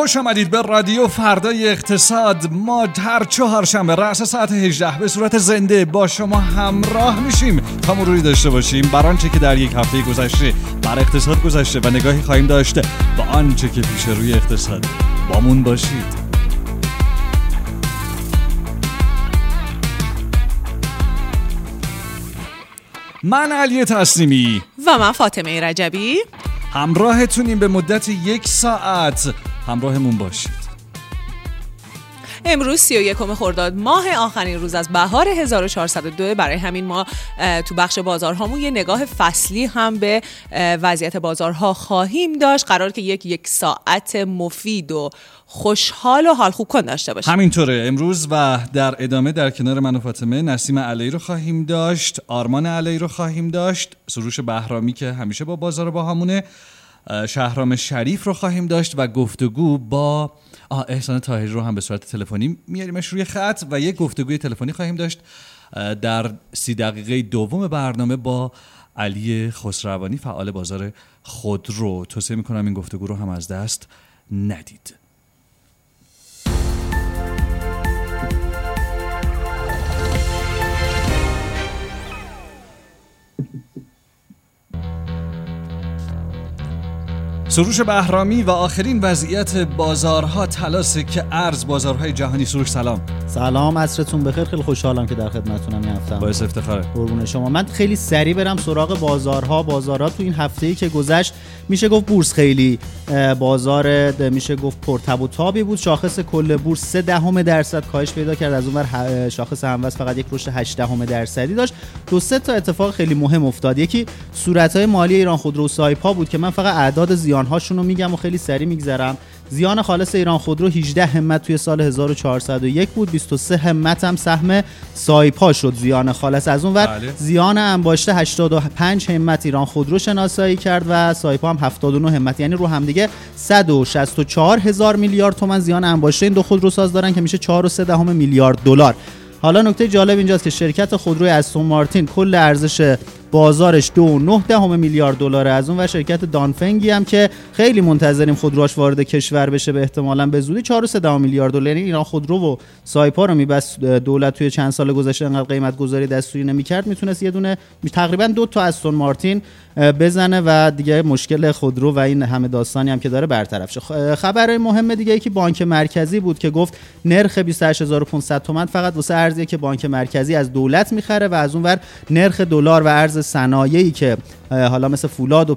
خوش آمدید به رادیو فردای اقتصاد. ما هر چهارشنبه رأس ساعت 18 به صورت زنده با شما همراه میشیم تا مروری داشته باشیم بر آنچه که در یک هفته گذشته بر اقتصاد گذشته و نگاهی خواهیم داشته با آنچه که پیش روی اقتصاد. بامون باشید. من علی تسلیمی. و من فاطمه رجبی. همراهتونیم به مدت یک ساعت. همراهمون باشید. امروز 31 خرداد ماه آخرین روز از بهار 1402 برای همین ما تو بخش بازارهامون یه نگاه فصلی هم به وضعیت بازارها خواهیم داشت. قرار که یک یک ساعت مفید و خوشحال و حال خوب کن داشته باشیم. همینطوره. امروز و در ادامه در کنار من و فاطمه نسیم علی رو خواهیم داشت آرمان علی رو خواهیم داشت سروش بهرامی که همیشه با بازار با همونه. شهرام شریف رو خواهیم داشت و گفتگو با احسان تاهری رو هم به صورت تلفنی میاریمش روی خط و یک گفتگوی تلفنی خواهیم داشت در سی دقیقه دوم برنامه با علی خسروانی فعال بازار خودرو. توصیه می‌کنم این گفتگو رو هم از دست ندید. سروش بهرامی و آخرین وضعیت بازارها تلاسه که ارز بازارهای جهانی. سروش سلام. سلام عصرتون بخیر. خیلی خوشحالم که در خدمتتونم این هفته باعث افتخاره. قربون شما. من خیلی سریع برم سراغ بازارها. بازارها تو این هفته ای که گذشت میشه گفت بورس خیلی بازار میشه گفت پرتب و تابی بود. شاخص کل بورس 3 دهم درصد کاهش پیدا کرد. از اونور شاخص هموز فقط یک رشد 8 دهم درصدی داشت. دو سه تا اتفاق خیلی مهم افتاد. یکی صورتهای مالی ایران خودرو سایپا بود که من فقط اعداد زیانهاشون رو میگم و خیلی سریع میگذرم. زیان خالص ایران خودرو 18 همت توی سال 1401 بود 23 همت هم سهم سایپا شد زیان خالص. از اون ور بله. زیان انباشته 85 همت ایران خودرو شناسایی کرد و سایپا هم 79 همت. یعنی رو هم دیگه 164 هزار میلیارد تومن زیان انباشته این دو خودرو ساز دارن که میشه 4.3 میلیارد دلار. حالا نکته جالب اینجاست که شرکت خودروی استون مارتین کل ارزش بازارش دو نه دهم میلیارد دلار از اون و شرکت دانفنگی هم که خیلی منتظریم خودروش وارد کشور بشه به احتمالا به زودی 4 میلیارد دلار. یعنی ایران خودرو و سایپا رو میبست. دولت توی چند سال گذشته انقدر قیمت گذاری دستوری نمی‌کرد. می‌تونست یه دونه تقریبا دو تا استون مارتین بزنه و دیگه مشکل خودرو و این همه داستانی هم که داره برطرف شه. خبر مهم دیگه ای که بانک مرکزی بود که گفت نرخ 28500 تومان فقط واسه ارزیه که بانک مرکزی از دولت می‌خره و از اونور نرخ دلار و ارز صنایعی که حالا مثل فولاد و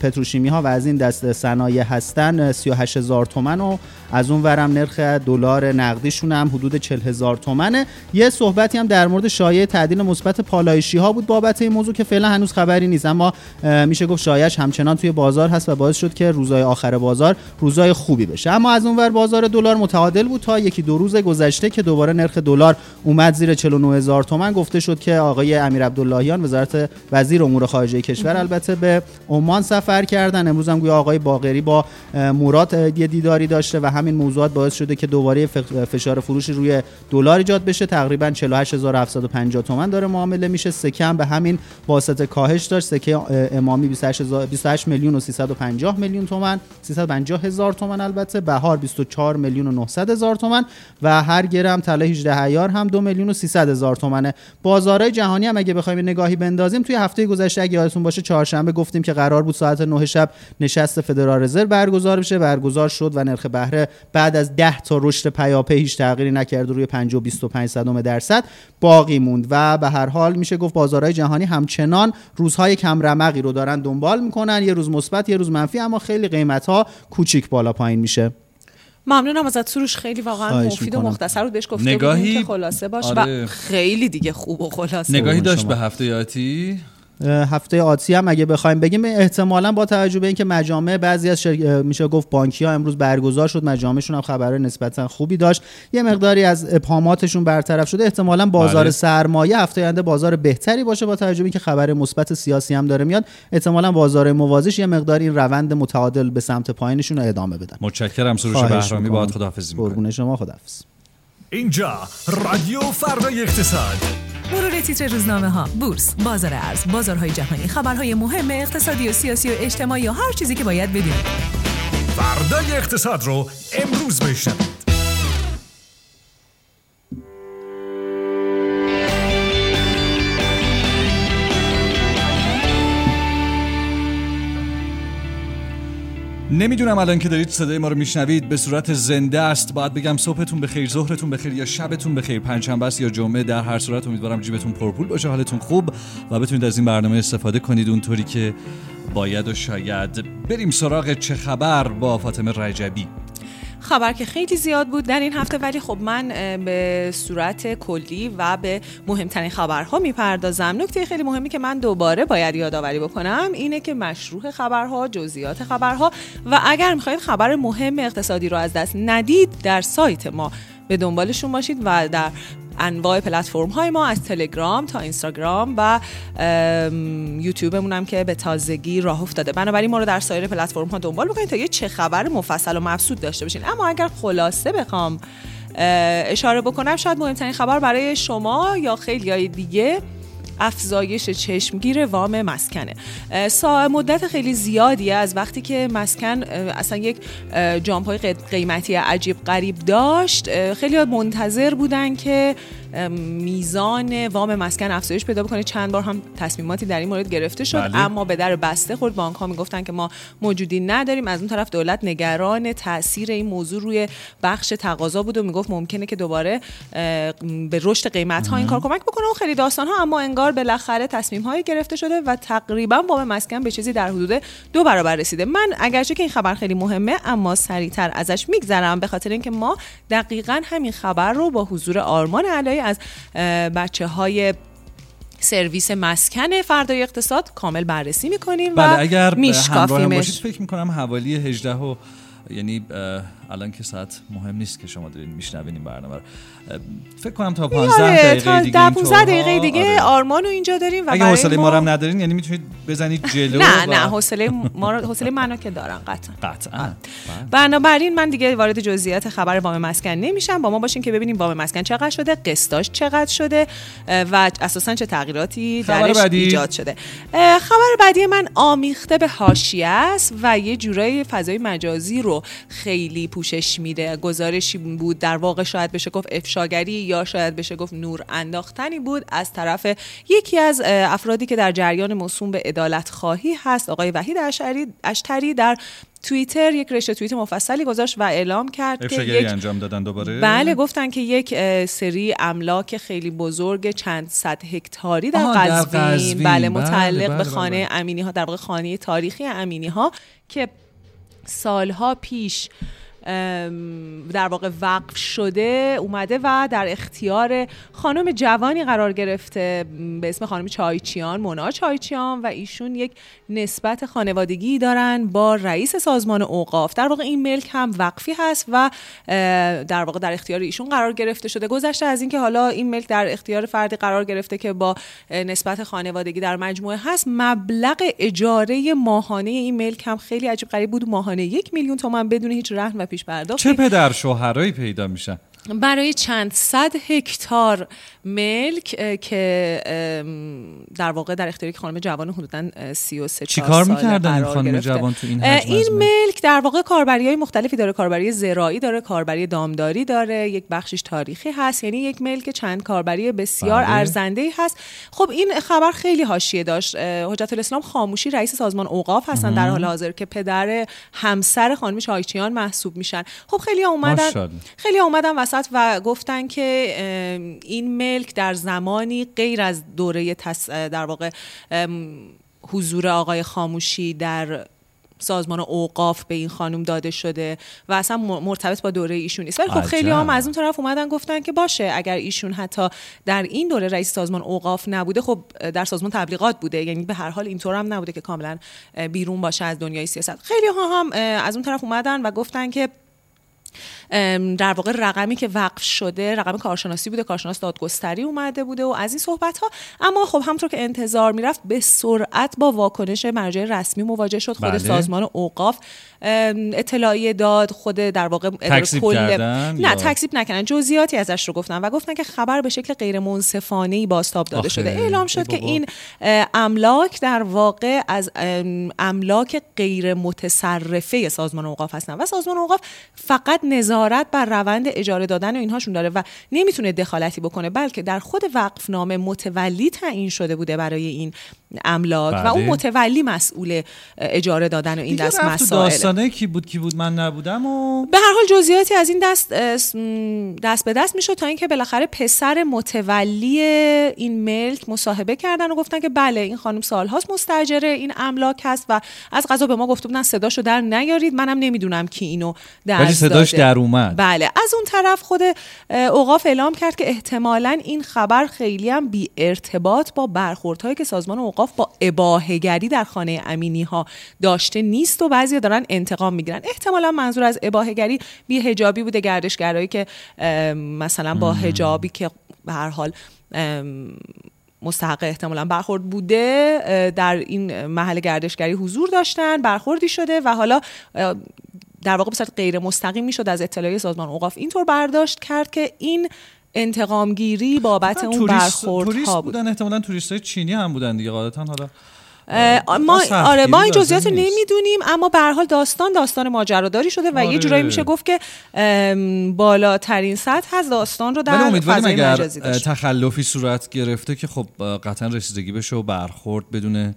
پتروشیمی ها و از این دست صنایع هستن 38 هزار تومن و از اون ورم نرخ دلار نقدیشون هم حدود 40 هزار تومنه. یه صحبتی هم در مورد شایع تعدیل مثبت پالایشی ها بود بابت این موضوع که فعلا هنوز خبری نیست اما میشه گفت شایعش همچنان توی بازار هست و باعث شد که روزهای آخر بازار روزهای خوبی بشه. اما از اون ور بازار دلار متعادل بود تا یکی دو روز گذشته که دوباره نرخ دلار اومد زیر 49 هزار تومن. گفته شد که آقای امیر عبداللهیان وزارت وزیر امور خارجه کشور. البته به عمان سفر کردن. امروز هم گویا آقای باقری با مراد یه دیداری داشته و همین موضوعات باعث شده که دوباره فشار فروش روی دلار ایجاد بشه. تقریبا 48750 تومان داره معامله میشه. سکه به همین واسطه کاهش داشت. سکه امامی 28 میلیون و 350 میلیون تومان 350 هزار تومان البته. بهار 24 میلیون و 900 هزار تومان و هر گرم طلا 18 عیار هم 2 میلیون و 300 هزار تومانه بازارهای جهانی هم اگه بخوایم نگاهی بندازیم توی هفته گذشته اگه یادتون باشه چهارشنبه گفتیم که قرار بود ساعت 9 شب نشست فدرال رزرو برگزار بشه. برگزار شد و نرخ بهره بعد از 10 تا رشد پیاپی هیچ تغییری نکرد. روی 5 و 25 صدم درصد باقی موند و به هر حال میشه گفت بازارهای جهانی همچنان روزهای کم رمقی رو دارن دنبال می‌کنن. یه روز مثبت یه روز منفی اما خیلی قیمت ها کوچیک بالا پایین میشه. ممنونم ازت سروش. خیلی واقعا مفید و مختصر رو بهش گفته که خلاصه باش آره. و خیلی دیگه خوب و خلاصه نگاهی داشت به هفته یاتی؟ هفته آتی هم اگه بخوایم بگیم احتمالا با توجه به اینکه مجامع بعضی از میشه گفت بانکی ها امروز برگزار شد مجامعشون هم خبر نسبتا خوبی داشت. یه مقداری از ابهاماتشون برطرف شده احتمالا بازار بله. سرمایه هفته آینده بازار بهتری باشه با توجه به اینکه خبر مثبت سیاسی هم داره میاد. احتمالا بازار موازیش یه مقداری روند متعادل به سمت پایینشون رو ادامه بدن. متشکرم سروش بهرامی. باهات خداحافظی می‌کنم شما خداحافظ. اینجا رادیو فردای اقتصاد. مرور تیتر روزنامه ها بورس بازار ارز بازارهای جهانی خبرهای مهم اقتصادی و سیاسی و اجتماعی و هر چیزی که باید بدونید. فردای اقتصاد رو امروز بشنوید. نمی‌دونم الان که دارید صدای ما رو میشنوید به صورت زنده است. باید بگم صبحتون بخیر ظهرتون بخیر یا شبتون بخیر. پنجشنبه است یا جمعه در هر صورت. امیدوارم جیبتون پرپول باشه حالتون خوب و بتونید از این برنامه استفاده کنید اونطوری که باید و شاید. بریم سراغ چه خبر با فاطمه رجبی. خبر که خیلی زیاد بود در این هفته ولی خب من به صورت کلی و به مهمترین خبرها می‌پردازم. نکته خیلی مهمی که من دوباره باید یادآوری بکنم اینه که مشروع خبرها جزئیات خبرها و اگر می‌خواید خبر مهم اقتصادی رو از دست ندید در سایت ما به دنبالشون باشید و در انواع پلتفرم های ما از تلگرام تا اینستاگرام و یوتیوبمون هم که به تازگی راه افتاده. بنابراین ما رو در سایر پلتفرم ها دنبال بکنید تا یه چه خبر مفصل و مبسوط داشته باشین. اما اگر خلاصه بخوام اشاره بکنم شاید مهمترین خبر برای شما یا خیلی دیگه افزایش چشمگیر وام مسکنه. سا مدت خیلی زیادی از وقتی که مسکن اصلا یک جامپ های قیمتی عجیب غریب داشت. خیلی منتظر بودن که میزان وام مسکن افزایش پیدا بکنه. چند بار هم تصمیماتی در این مورد گرفته شد. بله. اما به در بسته خورد. بانک ها می‌گفتن که ما موجودی نداریم. از اون طرف دولت نگران تاثیر این موضوع روی بخش تقاضا بود و می‌گفت ممکنه که دوباره به رشد قیمت ها این کار کمک بکنه و خیلی داستان ها. اما انگار بالاخره تصمیم هایی گرفته شده و تقریبا وام مسکن به چیزی در حدود دو برابر رسیده. من اگرچه که این خبر خیلی مهمه اما سریعتر ازش میگذرم. به خاطر اینکه ما دقیقا همین خبر رو با حضور آرمان علایی از بچه های سرویس مسکن فردای اقتصاد کامل بررسی می‌کنیم بله و اگر میشکافیمش. فکر می‌کنم حوالی 18 و یعنی الان که ساعت مهم نیست که شما دارین میشنوین این برنامه رو. فکر کنم تا 15 دقیقه دیگه تا 15 دقیقه دیگه. آرمانو اینجا داریم و اگه حوصله ما هم ندارین یعنی می‌تونید بزنید جلو نه نه حوصله ما حوصله منو که دارن قطعا. قطعا. بله. بنابراین من دیگه وارد جزئیات خبر وام مسکن نمیشم. با ما باشین که ببینیم وام مسکن چقدر شده قسطاش چقدر شده و اساسا چه تغییراتی درش ایجاد شده. خبر بعدی من آمیخته به حاشیه است و یه جورایی فضای مجازی رو خیلی پوشش میده. گزارشی بود در واقع شاید بشه گفت افشاگری یا شاید بشه گفت نور انداختنی بود. از طرف یکی از افرادی که در جریان موسوم به عدالت خواهی هست آقای وحید اشتری در توییتر یک رشته توییت مفصلی گذاشت و اعلام کرد که یک انجام دادن دوباره؟ بله گفتن که یک سری املاک خیلی بزرگ چند صد هکتاری در قزوین بله،, بله متعلق بله، بله، به خانه امینی ها در واقع خانه تاریخی امینی ها که سالها پیش در واقع وقف شده اومده و در اختیار خانم جوانی قرار گرفته به اسم خانم چایچیان مونا چایچیان و ایشون یک نسبت خانوادگی دارن با رئیس سازمان اوقاف. در واقع این ملک هم وقفی هست و در واقع در اختیار ایشون قرار گرفته شده. گذشته از اینکه حالا این ملک در اختیار فردی قرار گرفته که با نسبت خانوادگی در مجموعه هست. مبلغ اجاره ماهانه این ملک هم خیلی عجیب غریب بود. ماهانه یک میلیون تومان بدون هیچ رهن و پیش پرداخت چه پدر شوهرایی پیدا میشن؟ برای چند صد هکتار ملک که در واقع در اختیار خانم جوان حدودا 33 چی کار می‌کردن این خانم جوان تو این حجم این ملک در واقع کاربری های مختلفی داره کاربری زراعی داره کاربری دامداری داره یک بخشش تاریخی هست یعنی یک ملک چند کاربری بسیار بله. ارزنده هست. خب این خبر خیلی حاشیه داشت. حجت الاسلام خاموشی رئیس سازمان اوقاف هستن در حال حاضر که پدر همسر خانم چایچیان محسوب میشن. خب خیلی اومدن خیلی اومدن وسط و گفتن که این ملک در زمانی غیر از دوره در واقع حضور آقای خاموشی در سازمان اوقاف به این خانم داده شده و اصلا مرتبط با دوره ایشون نیست. ولی خب. خیلی هم از اون طرف اومدن گفتن که باشه اگر ایشون حتی در این دوره رئیس سازمان اوقاف نبوده خب در سازمان تبلیغات بوده. یعنی به هر حال اینطور هم نبوده که کاملا بیرون باشه از دنیای سیاست. خیلی ها هم از اون طرف اومدن و گفتن که در واقع رقمی که وقف شده رقم کارشناسی بوده کارشناس دادگستری اومده بوده و از این صحبت ها اما خب همطور که انتظار می‌رفت به سرعت با واکنش مرجع رسمی مواجه شد. خود بله. سازمان اوقاف اطلاعیه داد خود در واقع کل نه یا- تکذیب نکردن. جزئیاتی ازش رو گفتن و گفتن که خبر به شکل غیر منصفانه ای بازتاب داده آخه، شده. اعلام شد ای که. این املاک در واقع از ام، املاک غیر متصرفه سازمان اوقاف هستن و سازمان اوقاف فقط نظارت بر روند اجاره دادن و اینهاشون داره و نمی‌تونه دخالتی بکنه بلکه در خود وقفنامه متولی تعیین شده بوده برای این. املاک و بله. اون متولی مسئول اجاره دادن و این دست مسائل داستانه کی بود کی بود من نبودم و به هر حال جزئیاتی از این دست دست به دست می‌شد تا اینکه بالاخره پسر متولی این ملک مصاحبه کردن و گفتن که بله این خانم سالهاست مستاجره این املاک هست و از قضا به ما گفته بودن صداشو در نیارید منم نمی‌دونم کی اینو درز ولی صداش داده. در اومد بله از اون طرف خود اوقاف اعلام کرد که احتمالا این خبر خیلی هم بی ارتباط با برخوردهایی که سازمان اوقاف با اباهگری در خانه امینی ها داشته نیست و بعضی دارن انتقام می‌گیرن. احتمالا منظور از اباهگری بی هجابی بوده گردشگرایی که مثلا با هجابی که به هر حال مستحق احتمالا برخورد بوده در این محل گردشگری حضور داشتن برخوردی شده و حالا در واقع به صورت غیر مستقیم می‌شد از اطلاعیه سازمان اوقاف اینطور برداشت کرد که این انتقامگیری بابت اون برخورد توریست ها بود بودن احتمالا توریست های چینی هم بودن دیگه غالبا حالا ما آره ما این جزئیات رو. نمی‌دونیم اما به حال داستان داستان ماجراداری شده و آره. یه جورایی میشه گفت که بالاترین سطح از داستان رو در فضای مجازی داشت تخلفی صورت گرفته که خب قطعا رسیدگی بشه و برخورد بدون اه،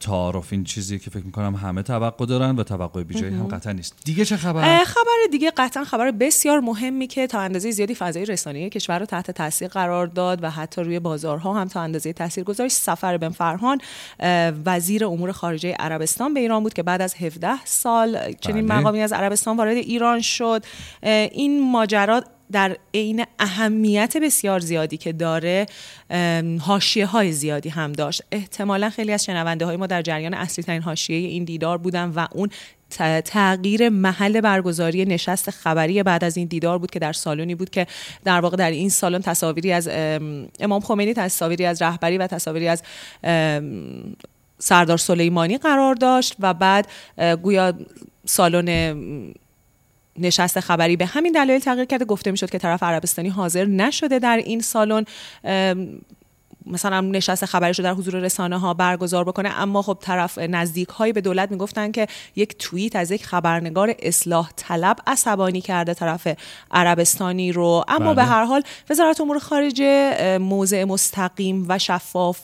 تعارف این چیزی که فکر می‌کنم همه توقع دارن و توقع بیجایی هم قطعا نیست. دیگه چه خبر؟ خبر دیگه قطعا خبر بسیار مهمی که تا اندازه زیادی فضای رسانه‌ای کشور رو تحت تاثیر قرار داد و حتی روی بازارها هم تا اندازه تاثیر گذاشت سفر بن فرهان وزیر امور خارجه عربستان به ایران بود که بعد از 17 سال چنین بله. مقامی از عربستان وارد ایران شد. این ماجرا در عین اهمیت بسیار زیادی که داره حاشیه های زیادی هم داشت. احتمالا خیلی از شنونده های ما در جریان اصلی ترین حاشیه این دیدار بودن و اون تغییر محل برگزاری نشست خبری بعد از این دیدار بود که در سالونی بود که در واقع در این سالن تصاویری از ام، امام خمینی تصاویری از رهبری و تصاویری از سردار سلیمانی قرار داشت و بعد گویا سالن نشست خبری به همین دلایل تغییر کرده. گفته می‌شد که طرف عربستانی حاضر نشده در این سالن. مثلا نشست خبرش رو در حضور رسانه ها برگزار بکنه. اما خب طرف نزدیک هایی به دولت می‌گفتن که یک توییت از یک خبرنگار اصلاح طلب عصبانی کرده طرف عربستانی رو. اما بله. به هر حال وزارت امور خارجه موضع مستقیم و شفاف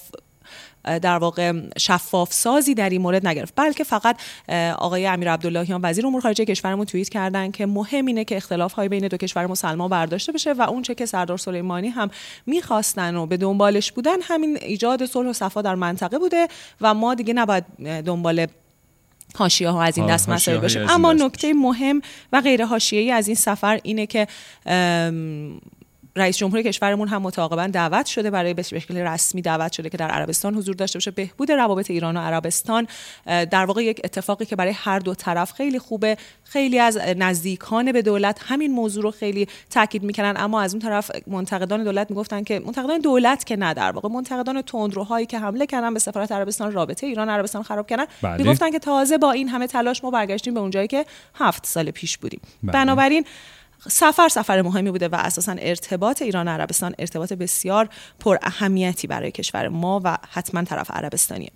در واقع شفاف سازی در این مورد نگرفت. بلکه فقط آقای امیر عبداللهیان وزیر امور خارجه کشورمون توییت کردن که مهم اینه که اختلاف های بین دو کشور مسلمان برداشته بشه و اون چه که سردار سلیمانی هم می‌خواستن و به دنبالش بودن همین ایجاد صلح و صفا در منطقه بوده و ما دیگه نباید دنبال حاشیه ها از این دست مسائل حاشیه‌های باشیم از این اما نکته مهم و غیر حاشیه‌ای از این سفر اینه که رئیس جمهور کشورمون هم متعاقبا دعوت شده برای به شکل رسمی دعوت شده که در عربستان حضور داشته باشه بهبود روابط ایران و عربستان در واقع یک اتفاقی که برای هر دو طرف خیلی خوبه خیلی از نزدیکان به دولت همین موضوع رو خیلی تاکید می‌کنن اما از اون طرف منتقدان دولت می‌گفتن که منتقدان دولت که نه در واقع منتقدان تندروهایی که حمله کردن به سفارت عربستان رابطه ایران عربستان خراب کردن بله. می‌گفتن که تازه با این همه تلاش ما برگشتیم به اونجایی که هفت سال پیش بودیم بله. بنابراین سفر سفر مهمی بوده و اساسا ارتباط ایران عربستان ارتباط بسیار پر اهمیتی برای کشور ما و حتما طرف عربستانیه.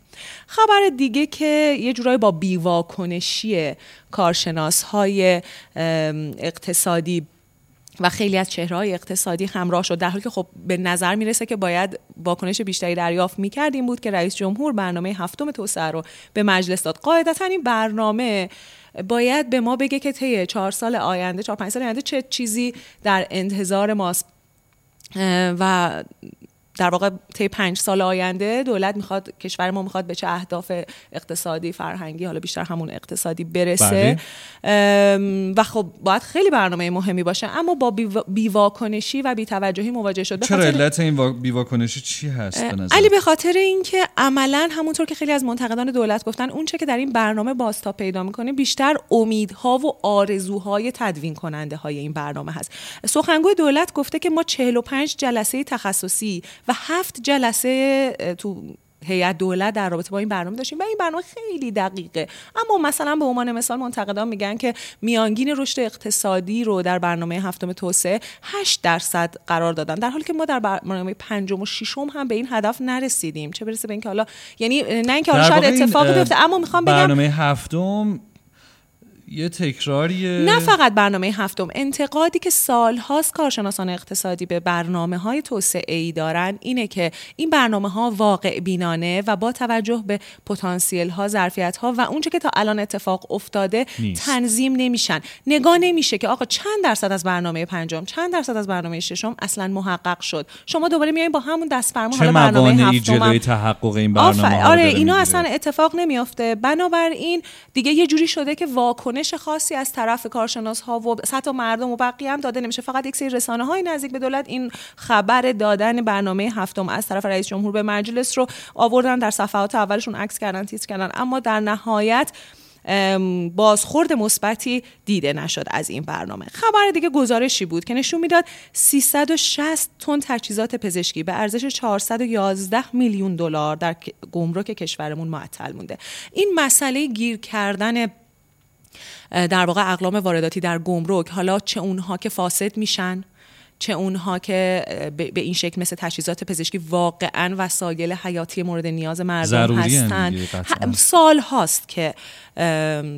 خبر دیگه که یه جورایی با بیواکنشی کارشناس های اقتصادی و خیلی از چهرهای اقتصادی همراه شد در حالی که خب به نظر می‌رسه که باید واکنش بیشتری دریافت می‌کردیم بود که رئیس جمهور برنامه هفتم توسعه رو به مجلس داد. قاعدتا این برنامه باید به ما بگه که طی چهار سال آینده چهار پنج سال آینده چه چیزی در انتظار ماست. و در واقع طی پنج سال آینده دولت می‌خواد کشور ما می‌خواد به چه اهداف اقتصادی فرهنگی حالا بیشتر همون اقتصادی برسه. ام، و خب باید خیلی برنامه مهمی باشه. اما با بیوا- بیواکنشی و بیتوجهی مواجه شد. چرا علت این وا- بیواکنشی چی هست به نظر؟ علی به خاطر اینکه عملا همونطور که خیلی از منتقدان دولت گفتن اون چه که در این برنامه بازتاب پیدا می‌کنه بیشتر امیدها و آرزوهای تدوین کننده های این برنامه هست. سخنگوی دولت گفته که ما 45 جلسه تخصصی و هفت جلسه تو هیئت دولت در رابطه با این برنامه داشتیم و این برنامه خیلی دقیقه. اما مثلا به عنوان مثال منتقدان میگن که میانگین رشد اقتصادی رو در برنامه هفتم توسعه 8 درصد قرار دادن در حالی که ما در برنامه پنجم و ششم هم به این هدف نرسیدیم. چه برسه به اینکه حالا یعنی نه اینکه حالا شاید اتفاقی بیفته اما می‌خوام بگم برنامه هفتم یه تکراریه. نه فقط برنامه هفتم انتقادی که سالهاست کارشناسان اقتصادی به برنامه های توسعه ای دارن اینه که این برنامه ها واقع بینانه و با توجه به پتانسیل ها ظرفیت ها و اونچه که تا الان اتفاق افتاده نیست. تنظیم نمیشن. نگاه نمیشه که آقا چند درصد از برنامه پنجم چند درصد از برنامه ششم اصلا محقق شد؟ شما دوباره میایین با همون دست فرما حالا برنامه هفتم تحقق این برنامه آره اینا؟ اصلا اتفاق نمیافته. بنابراین دیگه یه جوری شده که واکنش خاصی از طرف کارشناس ها و حتی مردم و بقیه هم داده نمیشه. فقط یک سری رسانه های نزدیک به دولت این خبر دادن برنامه هفتم از طرف رئیس جمهور به مجلس رو آوردن در صفحات اولشون عکس کردن تیتر کردن. اما در نهایت بازخورد مثبتی دیده نشد از این برنامه. خبر دیگه گزارشی بود که نشون می‌داد 360 تن تجهیزات پزشکی به ارزش 411 میلیون دلار در گمرک کشورمون معطل مونده. این مسئله گیر کردن در واقع اقلام وارداتی در گمرک حالا چه اونها که فاسد میشن چه اونها که به این شکل مثل تجهیزات پزشکی واقعا وسایل حیاتی مورد نیاز مردم هستن. سال هاست که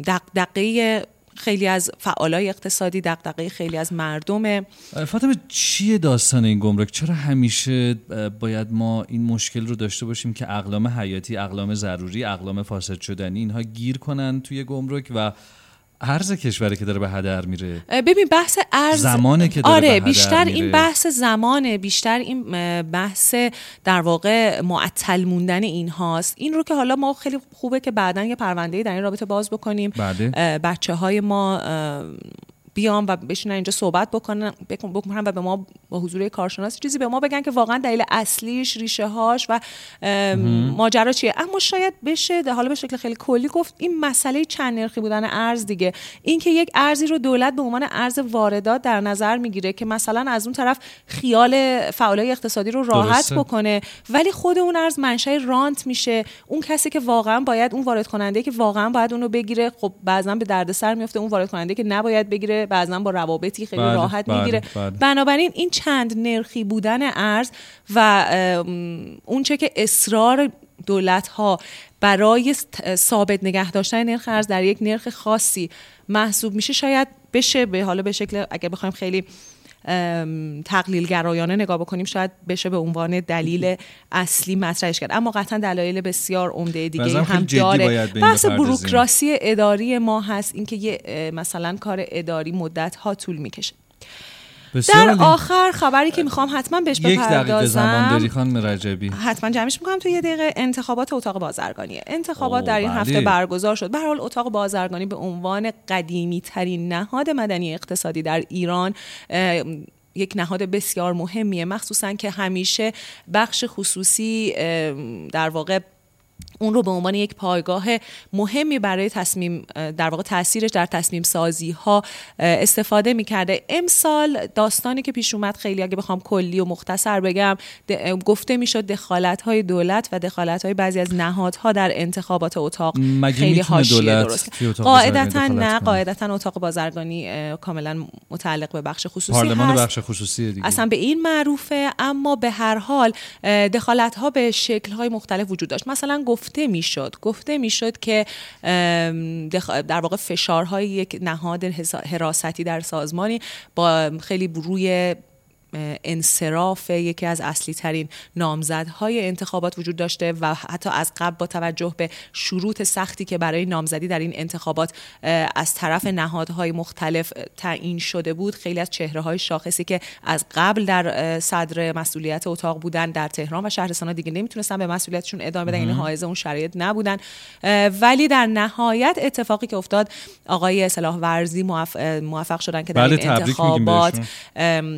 دغدغه خیلی از فعالای اقتصادی دغدغه خیلی از مردم فاطمه چیه داستان این گمرک؟ چرا همیشه باید ما این مشکل رو داشته باشیم که اقلام حیاتی اقلام ضروری اقلام فاسد شدنی اینها گیر کنن توی گمرک و ارز کشوری که داره به هدر میره ببین بحث ارز زمانه که داره به آره هدر بیشتر میره. این بحث زمانه بیشتر این بحث در واقع معطل موندن این هاست این رو که حالا ما خیلی خوبه که بعدا یه پرونده در این رابطه باز بکنیم بله. بچه های ما اه، بیان و بشینن اینجا صحبت بکنن بکن- بکنن و به ما با حضور کارشناس چیزی به ما بگن که واقعا دلیل اصلیش ریشه هاش و ماجرا چیه؟ اما شاید بشه ده- حالا به شکل خیلی کلی گفت. این مسئله چند نرخی بودن ارز دیگه. اینکه یک ارزی رو دولت به عنوان ارز واردات در نظر می‌گیره که مثلا از اون طرف خیال فعالای اقتصادی رو راحت درسته. بکنه ولی خود اون ارز منشأ رانت میشه. اون کسی که واقعا باید اون وارد کننده که واقعا باید اونو بگیره خب بعضا به دردسر میفته اون وارد کننده که نباید بگیره. بعضا با روابطی خیلی بله، راحت بله، می‌گیره بله. بنابراین این چند نرخی بودن ارز و اون چه که اصرار دولت ها برای ثابت نگه داشتن نرخ ارز در یک نرخ خاصی محسوب میشه شاید بشه به حالا به شکل اگر بخوایم خیلی تقلیل گرایانه نگاه بکنیم شاید بشه به عنوان دلیل اصلی مطرحش کرد. اما قطعا دلایل بسیار عمده دیگه هم داره. بحث. بروکراسی اداری ما هست اینکه یه مثلا کار اداری مدت ها طول می‌کشه. در. آخر خبری که می‌خوام حتما بهش یک دقیقه زمان بپردازم. داری خانم رجبی. حتما جمعش می‌کنم. تو یه دقیقه انتخابات اتاق بازرگانیه. انتخابات اوه، در این بله. هفته برگزار شد. به حال اتاق بازرگانی به عنوان قدیمی ترین نهاد مدنی اقتصادی در ایران یک نهاد بسیار مهمیه. مخصوصا که همیشه بخش خصوصی در واقع اون رو به عنوان یک پایگاه مهمی برای تصمیم در واقع تاثیرش در تصمیم سازی ها استفاده می‌کرده. امسال داستانی که پیش اومد خیلی اگه بخوام کلی و مختصر بگم گفته می‌شد دخالت های دولت و دخالت های بعضی از نهادها در انتخابات اتاق مگه خیلی حاشیه درست قاعدتا نه؟ قاعدتا اتاق بازرگانی کاملا متعلق به بخش خصوصی پارلمان هست. بخش خصوصی دیگه. اصلا به این معروفه اما به هر حال دخالت ها به شکل های مختلف وجود داشت. مثلا گفته می‌شد. گفته می‌شد که در واقع فشارهای یک نهاد حراستی در سازمانی با خیلی روی انصراف یکی از اصلی ترین نامزدهای انتخابات وجود داشته و حتی از قبل با توجه به شروط سختی که برای نامزدی در این انتخابات از طرف نهادهای مختلف تعیین شده بود خیلی از چهره های شاخصی که از قبل در صدر مسئولیت اتاق بودن در تهران و شهرستان دیگه نمی‌تونستن به مسئولیتشون ادامه بدن یعنی حائز اون شرایط نبودن. ولی در نهایت اتفاقی که افتاد آقای صلاح ورزی موفق شدن که در بله، این انتخابات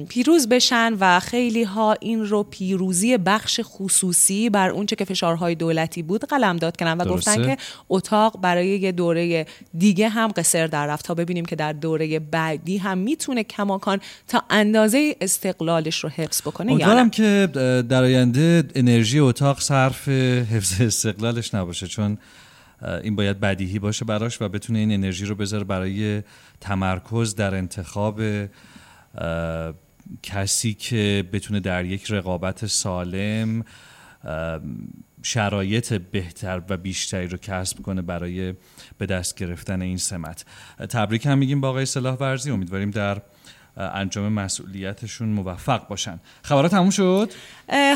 پیروز بشن و خیلی ها این رو پیروزی بخش خصوصی بر اونچه که فشارهای دولتی بود قلم داد کردن و درسته. گفتن که اتاق برای یه دوره دیگه هم قصر در رفت تا ببینیم که در دوره بعدی هم می‌تونه کماکان تا اندازه استقلالش رو حفظ بکنه یا نه که در آینده انرژی اتاق صرف حفظ استقلالش نباشه چون این باید بدیهی باشه براش و بتونه این انرژی رو بذاره برای تمرکز در انتخاب کسی که بتونه در یک رقابت سالم شرایط بهتر و بیشتری رو کسب کنه برای به دست گرفتن این سمت. تبریک هم میگیم با آقای صلاح ورزی. امیدواریم در انجام مسئولیتشون موفق باشن. خبرات تموم شد؟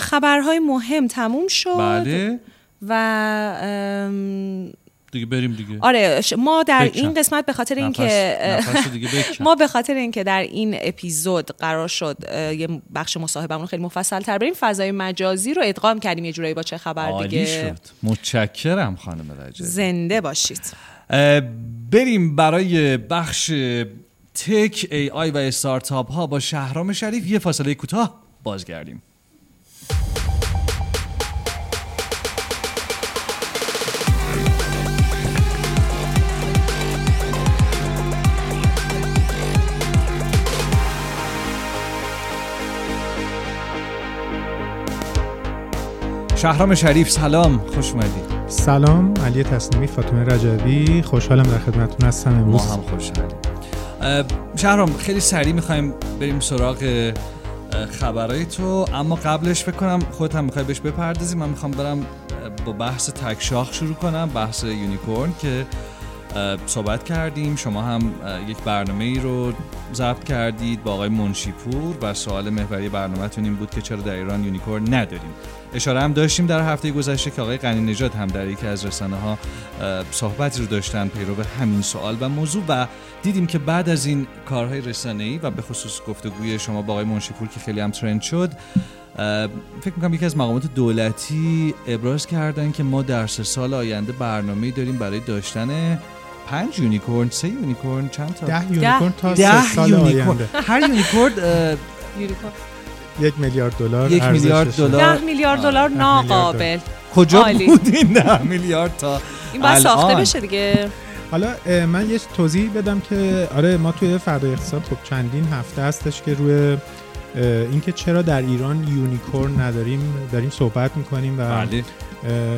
خبرهای مهم تموم شد بله. و دیگه بریم دیگه. آره ما در بکشم. این قسمت به خاطر اینکه. ما به خاطر اینکه در این اپیزود قرار شد یه بخش مصاحبهمون خیلی مفصل تر بریم فضای مجازی رو ادغام کردیم یه جورایی با چه خبر عالی دیگه. شد. متشکرم خانم رجبی. زنده باشید. بریم برای بخش تک ای آی و استارتاپ ها با شهرام شریف یه فاصله کوتاه بازگردیم. شهرام شریف سلام خوش اومدید سلام علی تصمیمی فاطمه رجبی خوشحالم در خدمتتون هستم ما امروز هم خوشحالیم. شهرام خیلی سریع می‌خوایم بریم سراغ اه، خبرهای تو اما قبلش فکر کنم خودت هم می‌خوای بهش بپردازی. من می‌خوام برم با بحث تک شاخ شروع کنم بحث unicorn که صحبت کردیم. شما هم یک برنامه ای رو ضبط کردید با آقای منشیپور و سوال محوری برنامهتون این بود که چرا در ایران unicorn نداریم. اشاره هم داشتیم در هفته گذشته که آقای غنی نژاد هم در یکی از رسانه ها صحبتی رو داشتن پیرو به همین سوال و موضوع و دیدیم که بعد از این کارهای رسانه‌ای و به خصوص گفتگوی شما با آقای منشیپور که خیلی هم trend شد فکر می‌کنم یکی از مقامات دولتی ابراز کردن که ما در سه سال آینده برنامه داریم برای داشتن پنج unicorn سه unicorn چند تا؟ ده unicorn تا ده سه سال unicorn. آینده. ده unicorn. یک میلیارد دلار یک میلیارد. دلار. ده میلیارد دلار ناقابل کجا. بود این ده میلیارد تا این باید ساخته؟ بشه دیگه حالا من یه توضیح بدم که آره ما توی فردای اقتصاد خب چندین هفته هستش که روی اینکه چرا در ایران یونیکورن نداریم داریم صحبت می‌کنیم و بله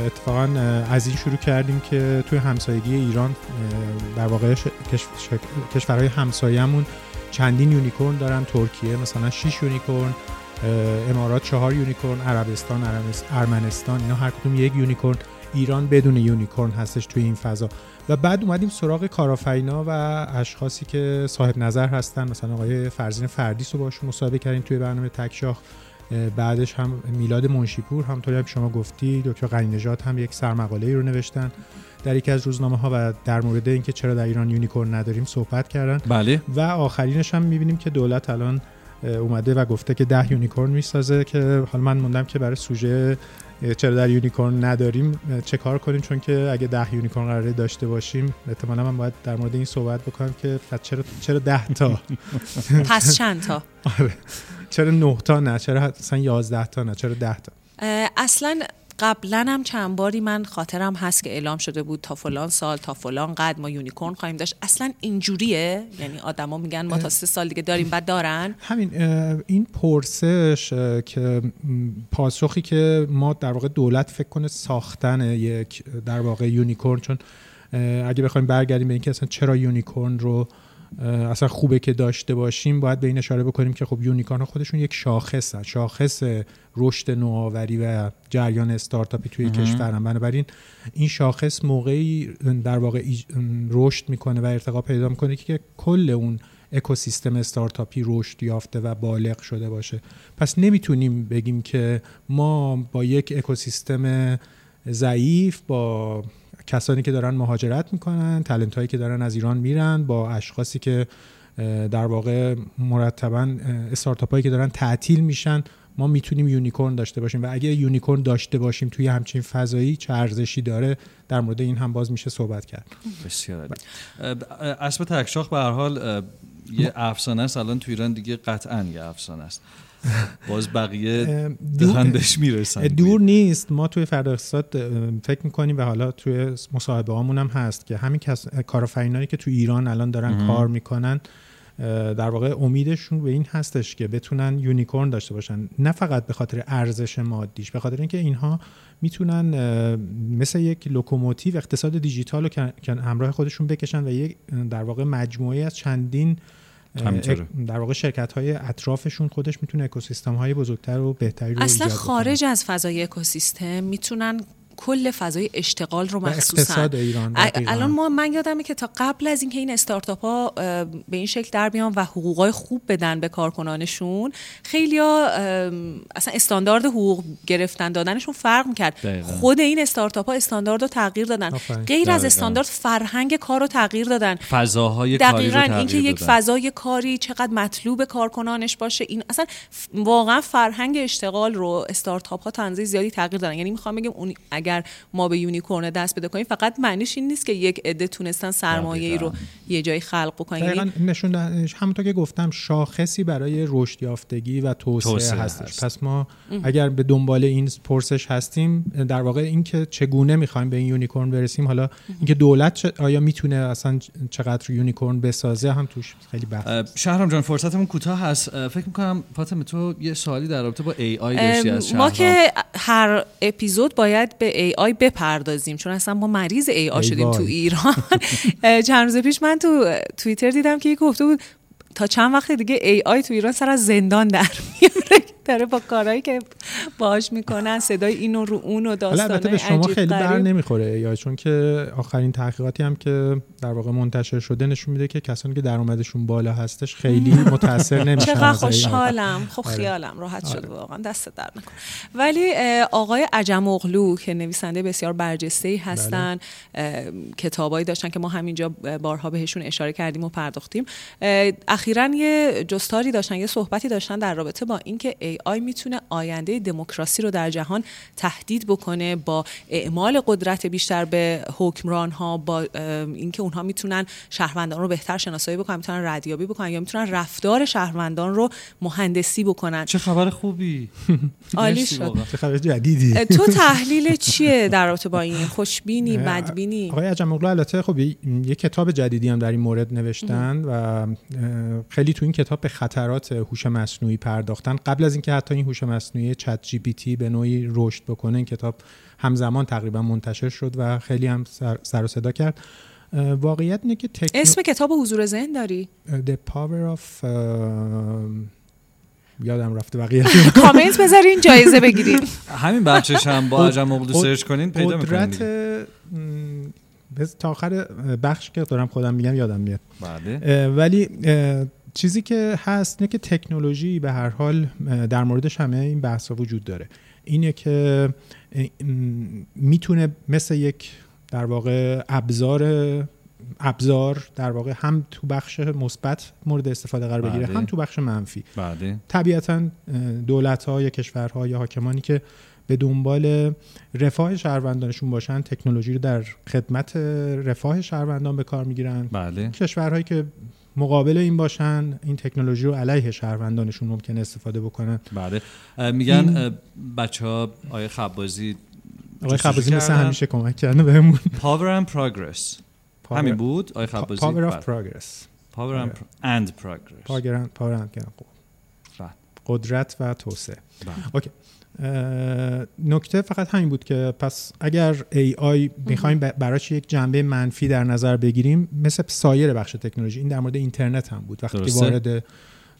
اتفاقا از این شروع کردیم که توی همسایگی ایران در واقع ش- کش- ش- کشورهای همسایه‌مون چندین unicorn دارن ترکیه مثلا 6 unicorn امارات چهار unicorn عربستان ارمنستان اینا هر کدوم یک unicorn. ایران بدون unicorn هستش توی این فضا. و بعد اومدیم سراغ کارآفرینا و اشخاصی که صاحب نظر هستن. مثلا آقای فرزین فردیس رو باشون مصاحبه کردیم توی برنامه تکشاخ. بعدش هم میلاد منشیپور همونطوری هم شما گفتی. دکتر غنی نژاد هم یک سرمقاله ای رو نوشتن. در یکی از روزنامه ها و در مورد اینکه چرا در ایران unicorn نداریم صحبت کردن. بله. و آخرینش هم می‌بینیم که دولت الان اومده و گفته که ده unicorn می‌سازه که حالا من موندم که برای سوژه چرا در unicorn نداریم چه کار کنیم؟ چون که اگه ده unicorn قراره داشته باشیم احتمالا من باید در مورد این صحبت بکنم که چرا چرا ده تا؟ پس چند تا؟ آره. چرا نه تا نه؟ چرا مثلا 11 تا نه؟ چرا 10 تا؟ اصلا قبلا هم چند باری من خاطرم هست که اعلام شده بود تا فلان سال تا فلان قد ما unicorn خواهیم داشت. اصلا اینجوریه؟ یعنی آدما میگن ما تا سه سال دیگه داریم بعد دارن؟ همین این پرسش که پاسخی که ما در واقع دولت فکر کنه ساختن یک در واقع unicorn چون اگه بخوایم برگردیم به اینکه اصلا چرا unicorn رو اصلا خوبه که داشته باشیم. باید به این اشاره بکنیم که خب unicorn ها خودشون یک شاخص هست شاخص رشد نوآوری و جریان استارتاپی توی کشورن. بنابراین این شاخص موقعی در واقع رشد می‌کنه و ارتقا پیدا می‌کنه که کل اون اکوسیستم استارتاپی رشد یافته و بالغ شده باشه. پس نمی‌تونیم بگیم که ما با یک اکوسیستم ضعیف با کسانی که دارن مهاجرت می‌کنن talent هایی که دارن از ایران میرن با اشخاصی که در واقع مرتبا استارتاپ هایی که دارن تعطیل میشن ما می‌تونیم unicorn داشته باشیم. و اگه unicorn داشته باشیم توی همچین فضایی چه ارزشی داره؟ در مورد این هم باز میشه صحبت کرد. بسیار. اسب تکشاخ به هر حال یه افسانه است. الان تو ایران دیگه قطعا یه افسانه است. باز بقیه دهندش می‌رسن. دور نیست. ما توی فردا اقتصاد فکر می‌کنیم و حالا توی مصاحبه هامون هم هست که همین کس کارآفرینایی که تو ایران الان دارن کار می‌کنن در واقع امیدشون به این هستش که بتونن یونیکورن داشته باشن. نه فقط به خاطر ارزش مادیش به خاطر اینکه اینها می‌تونن مثل یک لوکوموتیو اقتصاد دیجیتال رو که همراه خودشون بکشن و یک در واقع مجموعه از چندین در واقع شرکت های اطرافشون خودش می‌تونه اکوسیستم های بزرگتر و بهتری رو اصلا خارج از فضای اکوسیستم می‌تونن کل فضای اشتغال رو مخصوصا. ایران الان ما من یادمه که تا قبل از اینکه این استارتاپ ها به این شکل در بیان و حقوقای خوب بدن به کارکنانشون خیلی ها اصلا استاندارد حقوق گرفتن دادنشون فرق می‌کرد. خود این استارتاپ ها استاندارد رو تغییر دادن. غیر از استاندارد فرهنگ کار رو تغییر دادن. فضاهای کاری دقیقاً اینکه یک فضای کاری چقدر مطلوب کارکنانش باشه این اصلا واقعا فرهنگ اشتغال رو استارتاپ ها تا زیادی تغییر دادن. یعنی می‌خوام بگم اون اگر ما به یونیکورن دست پیدا کنیم فقط معنیش این نیست که یک عده تونستن سرمایه ای رو یه جایی خلق بکنن. یعنی چون همونطور که گفتم شاخصی برای رشد یافتگی و توسعه, توسعه هستش. هست. پس ما اگر به دنبال این پرسش هستیم در واقع اینکه چگونه می‌خوایم به این unicorn برسیم حالا اینکه دولت آیا می‌تونه اصلا چقدر unicorn بسازه هم توش خیلی بحث شهرام جان فرصتمون کوتاه هست. فکر می‌کنم فاطمه تو یه سوالی در رابطه با AI داشتی از ما که هر اپیزود باید به AI بپردازیم چون اصلا ما مریض AI شدیم تو ایران. چند روز پیش من تو توییتر دیدم که گفته بود تا چند وقت دیگه ای آی تو ایران سر از زندان در میاره. داره با کارهایی که باش می‌کنن صدای اینو رو اون و داستانه به شما خیلی بر نمی‌خوره یا چون که آخرین تحقیقاتی هم که در واقع منتشر شده نشون میده که کسانی که درآمدشون بالا هستش خیلی متاثر نمیشن چقدر خوشحالم. خب خیالم راحت شده واقعا دست در نکن ولی آقای عجم اغلو که نویسنده بسیار برجسته ای هستن بله. کتابایی داشتن که ما همینجا بارها بهشون اشاره کردیم و پرداختیم. اخیرا یه جستاری داشتن یه صحبتی داشتن در رابطه با اینکه آی می‌تونه آینده دموکراسی رو در جهان تهدید بکنه با اعمال قدرت بیشتر به حکمران ها با اینکه اونها می‌تونن شهروندان رو بهتر شناسایی بکنن می‌تونن ردیابی بکنن یا می‌تونن رفتار شهروندان رو مهندسی بکنن. چه خبر خوبی؟ عالی شد. چه خبر جدیدی؟ تو تحلیل چیه در رابطه با این؟ خوشبینی بدبینی؟ آقای عجم البته خب یه کتاب جدیدی هم در این مورد نوشتن و خیلی تو این کتاب به خطرات هوش مصنوعی پرداختن. قبل از اینکه حتی این هوش مصنوعی چت جی پی تی به نوعی رشد بکنه این کتاب همزمان تقریبا منتشر شد و خیلی هم سر, و صدا کرد. واقعیت اینه که تکنو... اسم کتاب حضور ذهن داری؟ The Power of یادم رفته بقیه. کامنت بذارین جایزه بگیرین همین بخشش هم با عجم سرچ کنین پیدا قدرت تا آخر بخش که دارم خودم میگم یادم میاد. بله. ولی چیزی که هست اینه که تکنولوژی به هر حال در موردش همه این بحث وجود داره. اینه که می‌تونه مثل یک در واقع ابزار ابزار در واقع هم تو بخش مثبت مورد استفاده قرار بگیره هم تو بخش منفی. بله. طبیعتا دولت ها یا کشورها یا حاکمانی که به دنبال رفاه شهروندانشون باشن. تکنولوژی رو در خدمت رفاه شهروندان به کار می‌گیرن. بله. کشورهایی که مقابل این باشن این تکنولوژی رو علیه شهروندانشون ممکن استفاده بکنن. بله. میگن بچه ها آیه خبازی آقای خبازی مثل همیشه کمک کرده بهمون. Power and Progress. همین بود؟ آقای خبازی؟ Power of Progress. Power and Progress. Power and قدرت و توسعه. اوکی. نکته فقط همین بود که پس اگر AI می‌خوایم براش یک جنبه منفی در نظر بگیریم مثل سایر بخش تکنولوژی این در مورد اینترنت هم بود وقتی که وارد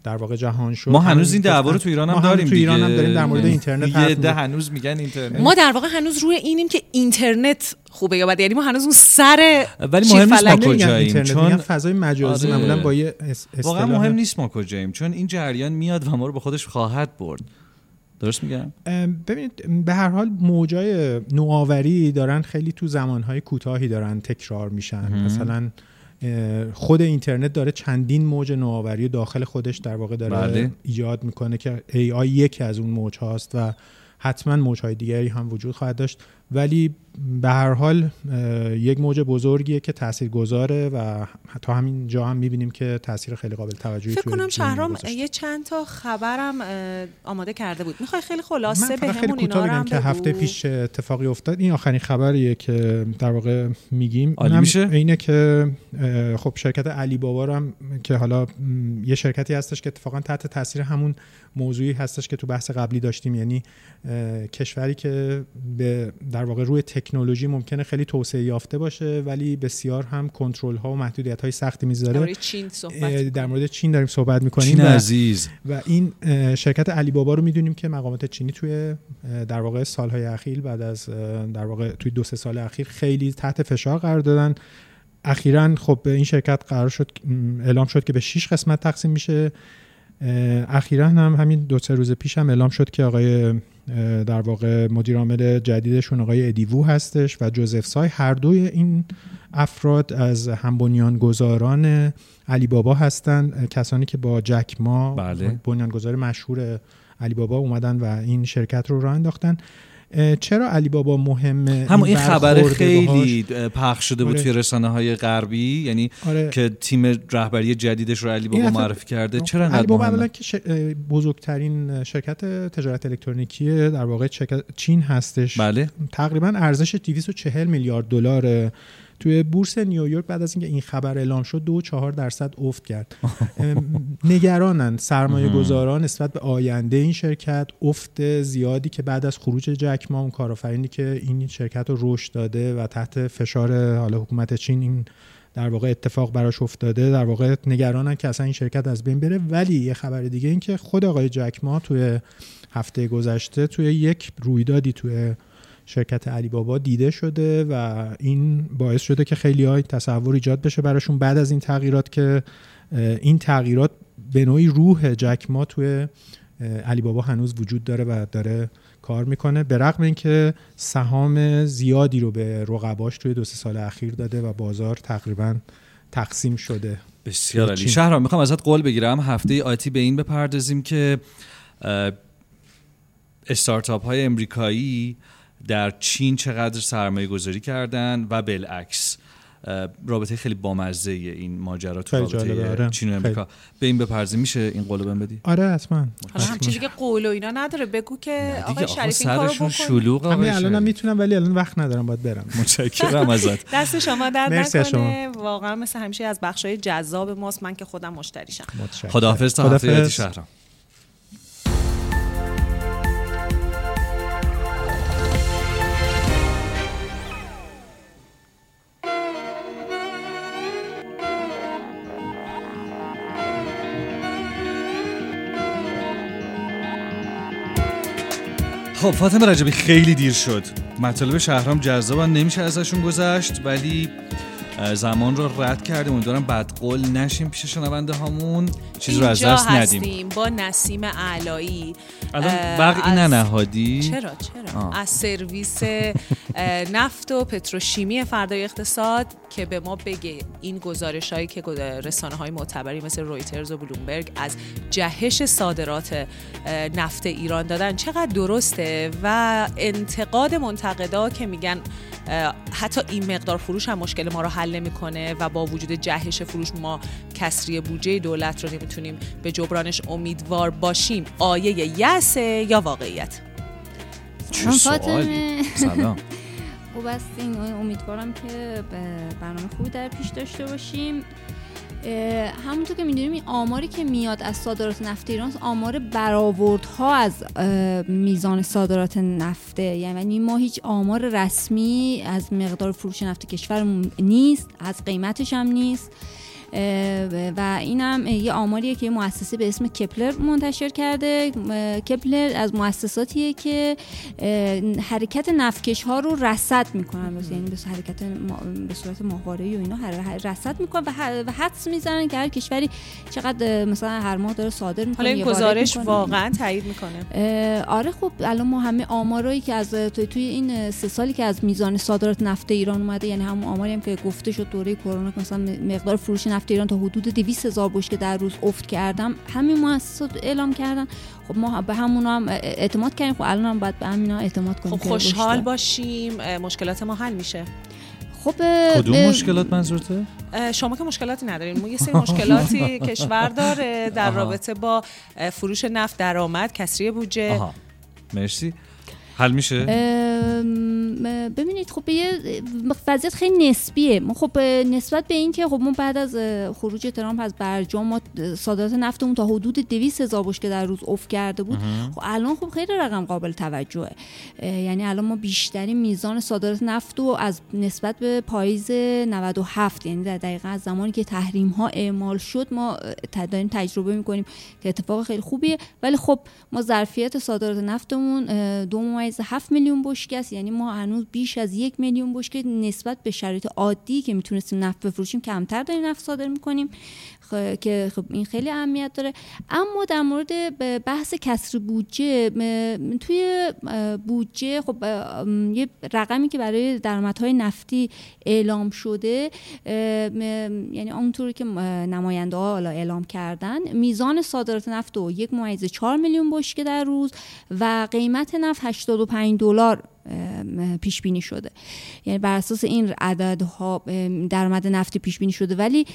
در واقع جهان شد. ما هنوز این دعوا رو تو ایران هم داریم تو ایران هم. داریم در مورد اینترنت یه می‌زنیم. هنوز میگن اینترنت. ما در واقع هنوز روی اینیم که اینترنت خوبه یا بده. یعنی ما هنوز اون سر ولی مهم نیست ما کجاییم چون فضای مجازی آره. معمولا با یه واقعا مهم نیست ما کجاییم چون این جریان میاد و ما رو به خودش خواهد برد. درست میگم؟ ببینید به هر حال موجای نوآوری دارن خیلی تو زمانهای کوتاهی دارن تکرار میشن. مثلا اه، خود اینترنت داره چندین موج نوآوری داخل خودش در واقع داره بله. ایجاد می‌کنه که AI یکی از اون موج هاست و حتما موجهای دیگری هم وجود خواهد داشت. ولی به هر حال یک موج بزرگیه که تأثیر گذاره و تا همین جا هم می‌بینیم که تاثیر خیلی قابل توجهی فکر کنم شهرام. یه چند تا خبرم آماده کرده بود می‌خوای خیلی خلاصه به همون اینا بگم هم که؟ هفته پیش اتفاقی افتاد این آخرین خبریه که در واقع میگیم میشه. اینه که خب شرکت علی بابا رو هم که حالا یه شرکتی هستش که اتفاقا تحت تاثیر همون موضوعی هستش که تو بحث قبلی داشتیم یعنی کشوری که به در واقع روی تکنولوژی ممکنه خیلی توسعه یافته باشه ولی بسیار هم کنترل ها و محدودیت های سختی در می‌ذاره مورد چین صحبت. در مورد چین داریم صحبت می‌کنیم چین عزیز. و این شرکت علی بابا رو می‌دونیم که مقامات چینی توی در واقع سالهای اخیر بعد از در واقع توی دو سه سال اخیر خیلی تحت فشار قرار دادن. اخیرا خب به این شرکت قرار شد اعلام شد که به 6 قسمت تقسیم میشه. اخیرا هم همین دو سه روز پیش هم اعلام شد که آقای در واقع مدیر عامل جدیدشون آقای ادیوو هستش و جوزف سای. هر دوی این افراد از هم بنیانگذاران علی بابا هستند کسانی که با جک ما بله. بنیانگذار مشهور علی بابا اومدن و این شرکت رو راه انداختن. چرا علی بابا مهمه همون این خبر خیلی پخش شده بود آره. توی رسانه های غربی یعنی آره. که تیم رهبری جدیدش رو علی بابا معرفی کرده. چرا علی بابا اولا که ش- بزرگترین شرکت تجارت الکترونیکی در واقع چین هستش. بله. تقریبا ارزش 240 میلیارد دلار توی بورس نیویورک بعد از اینکه این خبر اعلام شد دو چهار درصد افت کرد. نگرانن. سرمایه گذاران نسبت به آینده این شرکت افت زیادی که بعد از خروج جک ما اون کارآفرینی که این شرکت رو رشد داده و تحت فشار حالا حکومت چین این در واقع اتفاق براش افتاده در واقع نگرانن که اصلا این شرکت از بین بره. ولی یه خبر دیگه این که خود آقای جک ما توی هفته گذشته توی یک رویدادی توی شرکت علی بابا دیده شده و این باعث شده که خیلی های تصور ایجاد بشه براشون. بعد از این تغییرات که این تغییرات به نوعی روح جک ما توی علی بابا هنوز وجود داره و داره کار می‌کنه. به رغم اینکه سهام زیادی رو به رقباش توی دو سه سال اخیر داده و بازار تقریبا تقسیم شده. بسیار چین. شهرام می‌خوام ازت قول بگیرم. هفته آتی به این بپردازیم که استارتاپ های امریکایی در چین چقدر سرمایه گذاری کردن و بالعکس رابطه خیلی بامزه این ماجرا تو رابطه آره. چین و امریکا به این بپردازیم میشه این قول بهم بدی؟ آره حتما. حالا هم چیزی که قول و اینا نداره. بگو که آقای آقا شریف این کارو سرشون بکن شلوغ همین الانم. می‌تونم ولی الان وقت ندارم باید برم. متشکرم ازت. دست شما درد نکنه. واقعا مثل همیشه از بخشای جذاب ماست. من که خودم مشتریشم. خداحافظ تا هفته شهرام. خب فاطمه رجبی خیلی دیر شد. مطالب شهرام جذابن نمیشه ازشون گذشت ولی زمان رو رد کردیم. امیدوارم بدقول نشیم پیش شنونده هامون. چیز رو از دست ندیم. هستیم با نسیم علایی. الان اه، برقی از- ننهادی؟ چرا چرا؟ آه. از سرویس نفت و پتروشیمی فردای اقتصاد که به ما بگه این گزارش هایی که رسانه های معتبری مثل رویترز و بلومبرگ از جهش صادرات نفت ایران دادن. چقدر درسته؟ و انتقاد منتقدا که میگن حتی این مقدار فروش هم مشکل ما رو حل نمی‌کنه و با وجود جهش فروش ما کسری بودجه دولت رو نمی‌تونیم به جبرانش امیدوار باشیم. آیه یسه یا واقعیت؟ چه سلام سوالی. سلام. خوب هستین. امیدوارم که به برنامه خوبی در پیش داشته باشیم. همونطور که می‌دونیم این آماری که میاد از صادرات نفت ایران آمار برآوردها از میزان صادرات نفته یعنی ما هیچ آمار رسمی از مقدار فروش نفت کشورمون نیست از قیمتش هم نیست. و اینم یه آماریه که یه مؤسسه به اسم کپلر منتشر کرده. کپلر از مؤسساتیه که حرکت نفکش ها رو رصد می‌کنن. یعنی به حرکت به صورت ماهواره‌ای و اینا رصد می‌کنن و حدس می‌زنن که هر کشوری چقدر مثلا هر ماه داره صادر می‌کنه حالا این گزارش. واقعا تایید می‌کنه. آره خب الان ما همه آمارایی که از توی, توی این سه سالی که از میزان صادرات نفت ایران اومده یعنی همون آماری هم که گفته شد دوره کرونا مثلا مقدار فروش نفت ایران تا حدود 200 هزار بشکه در روز افت کردم. همین مؤسسات اعلام کردن. خب ما به همون هم اعتماد کردیم. خب الان هم باید به همینا اعتماد کنیم خب که خوشحال. باشیم. مشکلات ما حل میشه. خب کدوم مشکلات منظورته؟ شما که مشکلاتی ندارین. ما یه سری مشکلاتی کشور داره در آها. رابطه با فروش نفت درآمد کسری بودجه. مرسی. حل میشه؟ ببینید خب یه وضعیت خیلی نسبیه. ما خب نسبت به این که خب ما بعد از خروج ترامپ از برجام ما صادرات نفتمون تا حدود 200 هزار بشکه در روز افت کرده بود. خب الان خب خیلی رقم قابل توجهه. یعنی الان ما بیشترین میزان صادرات نفت رو از نسبت به پاییز 97 یعنی در دقیقه از زمانی که تحریم ها اعمال شد ما داریم تجربه می‌کنیم که اتفاق خیلی خوبیه. ولی خب ما ظرفیت صادرات نفتمون اه، دو ممیز هفت میلیون بشکه است. یعنی ما هنوز بیش از یک میلیون بشکه نسبت به شرایط عادی که می‌تونستیم نفت بفروشیم کمتر داریم نفت صادر می‌کنیم. که خب این خیلی اهمیت داره اما در مورد بحث کسر بودجه توی بودجه خب یه رقمی که برای درآمدهای نفتی اعلام شده یعنی اونطوری که نماینده ها اعلام کردن میزان صادرات نفت رو یک ممیز چهار میلیون بشکه در روز و قیمت نفت 85 دلار پیش بینی شده. یعنی بر اساس این عددها درآمد نفتی پیش بینی شده. ولی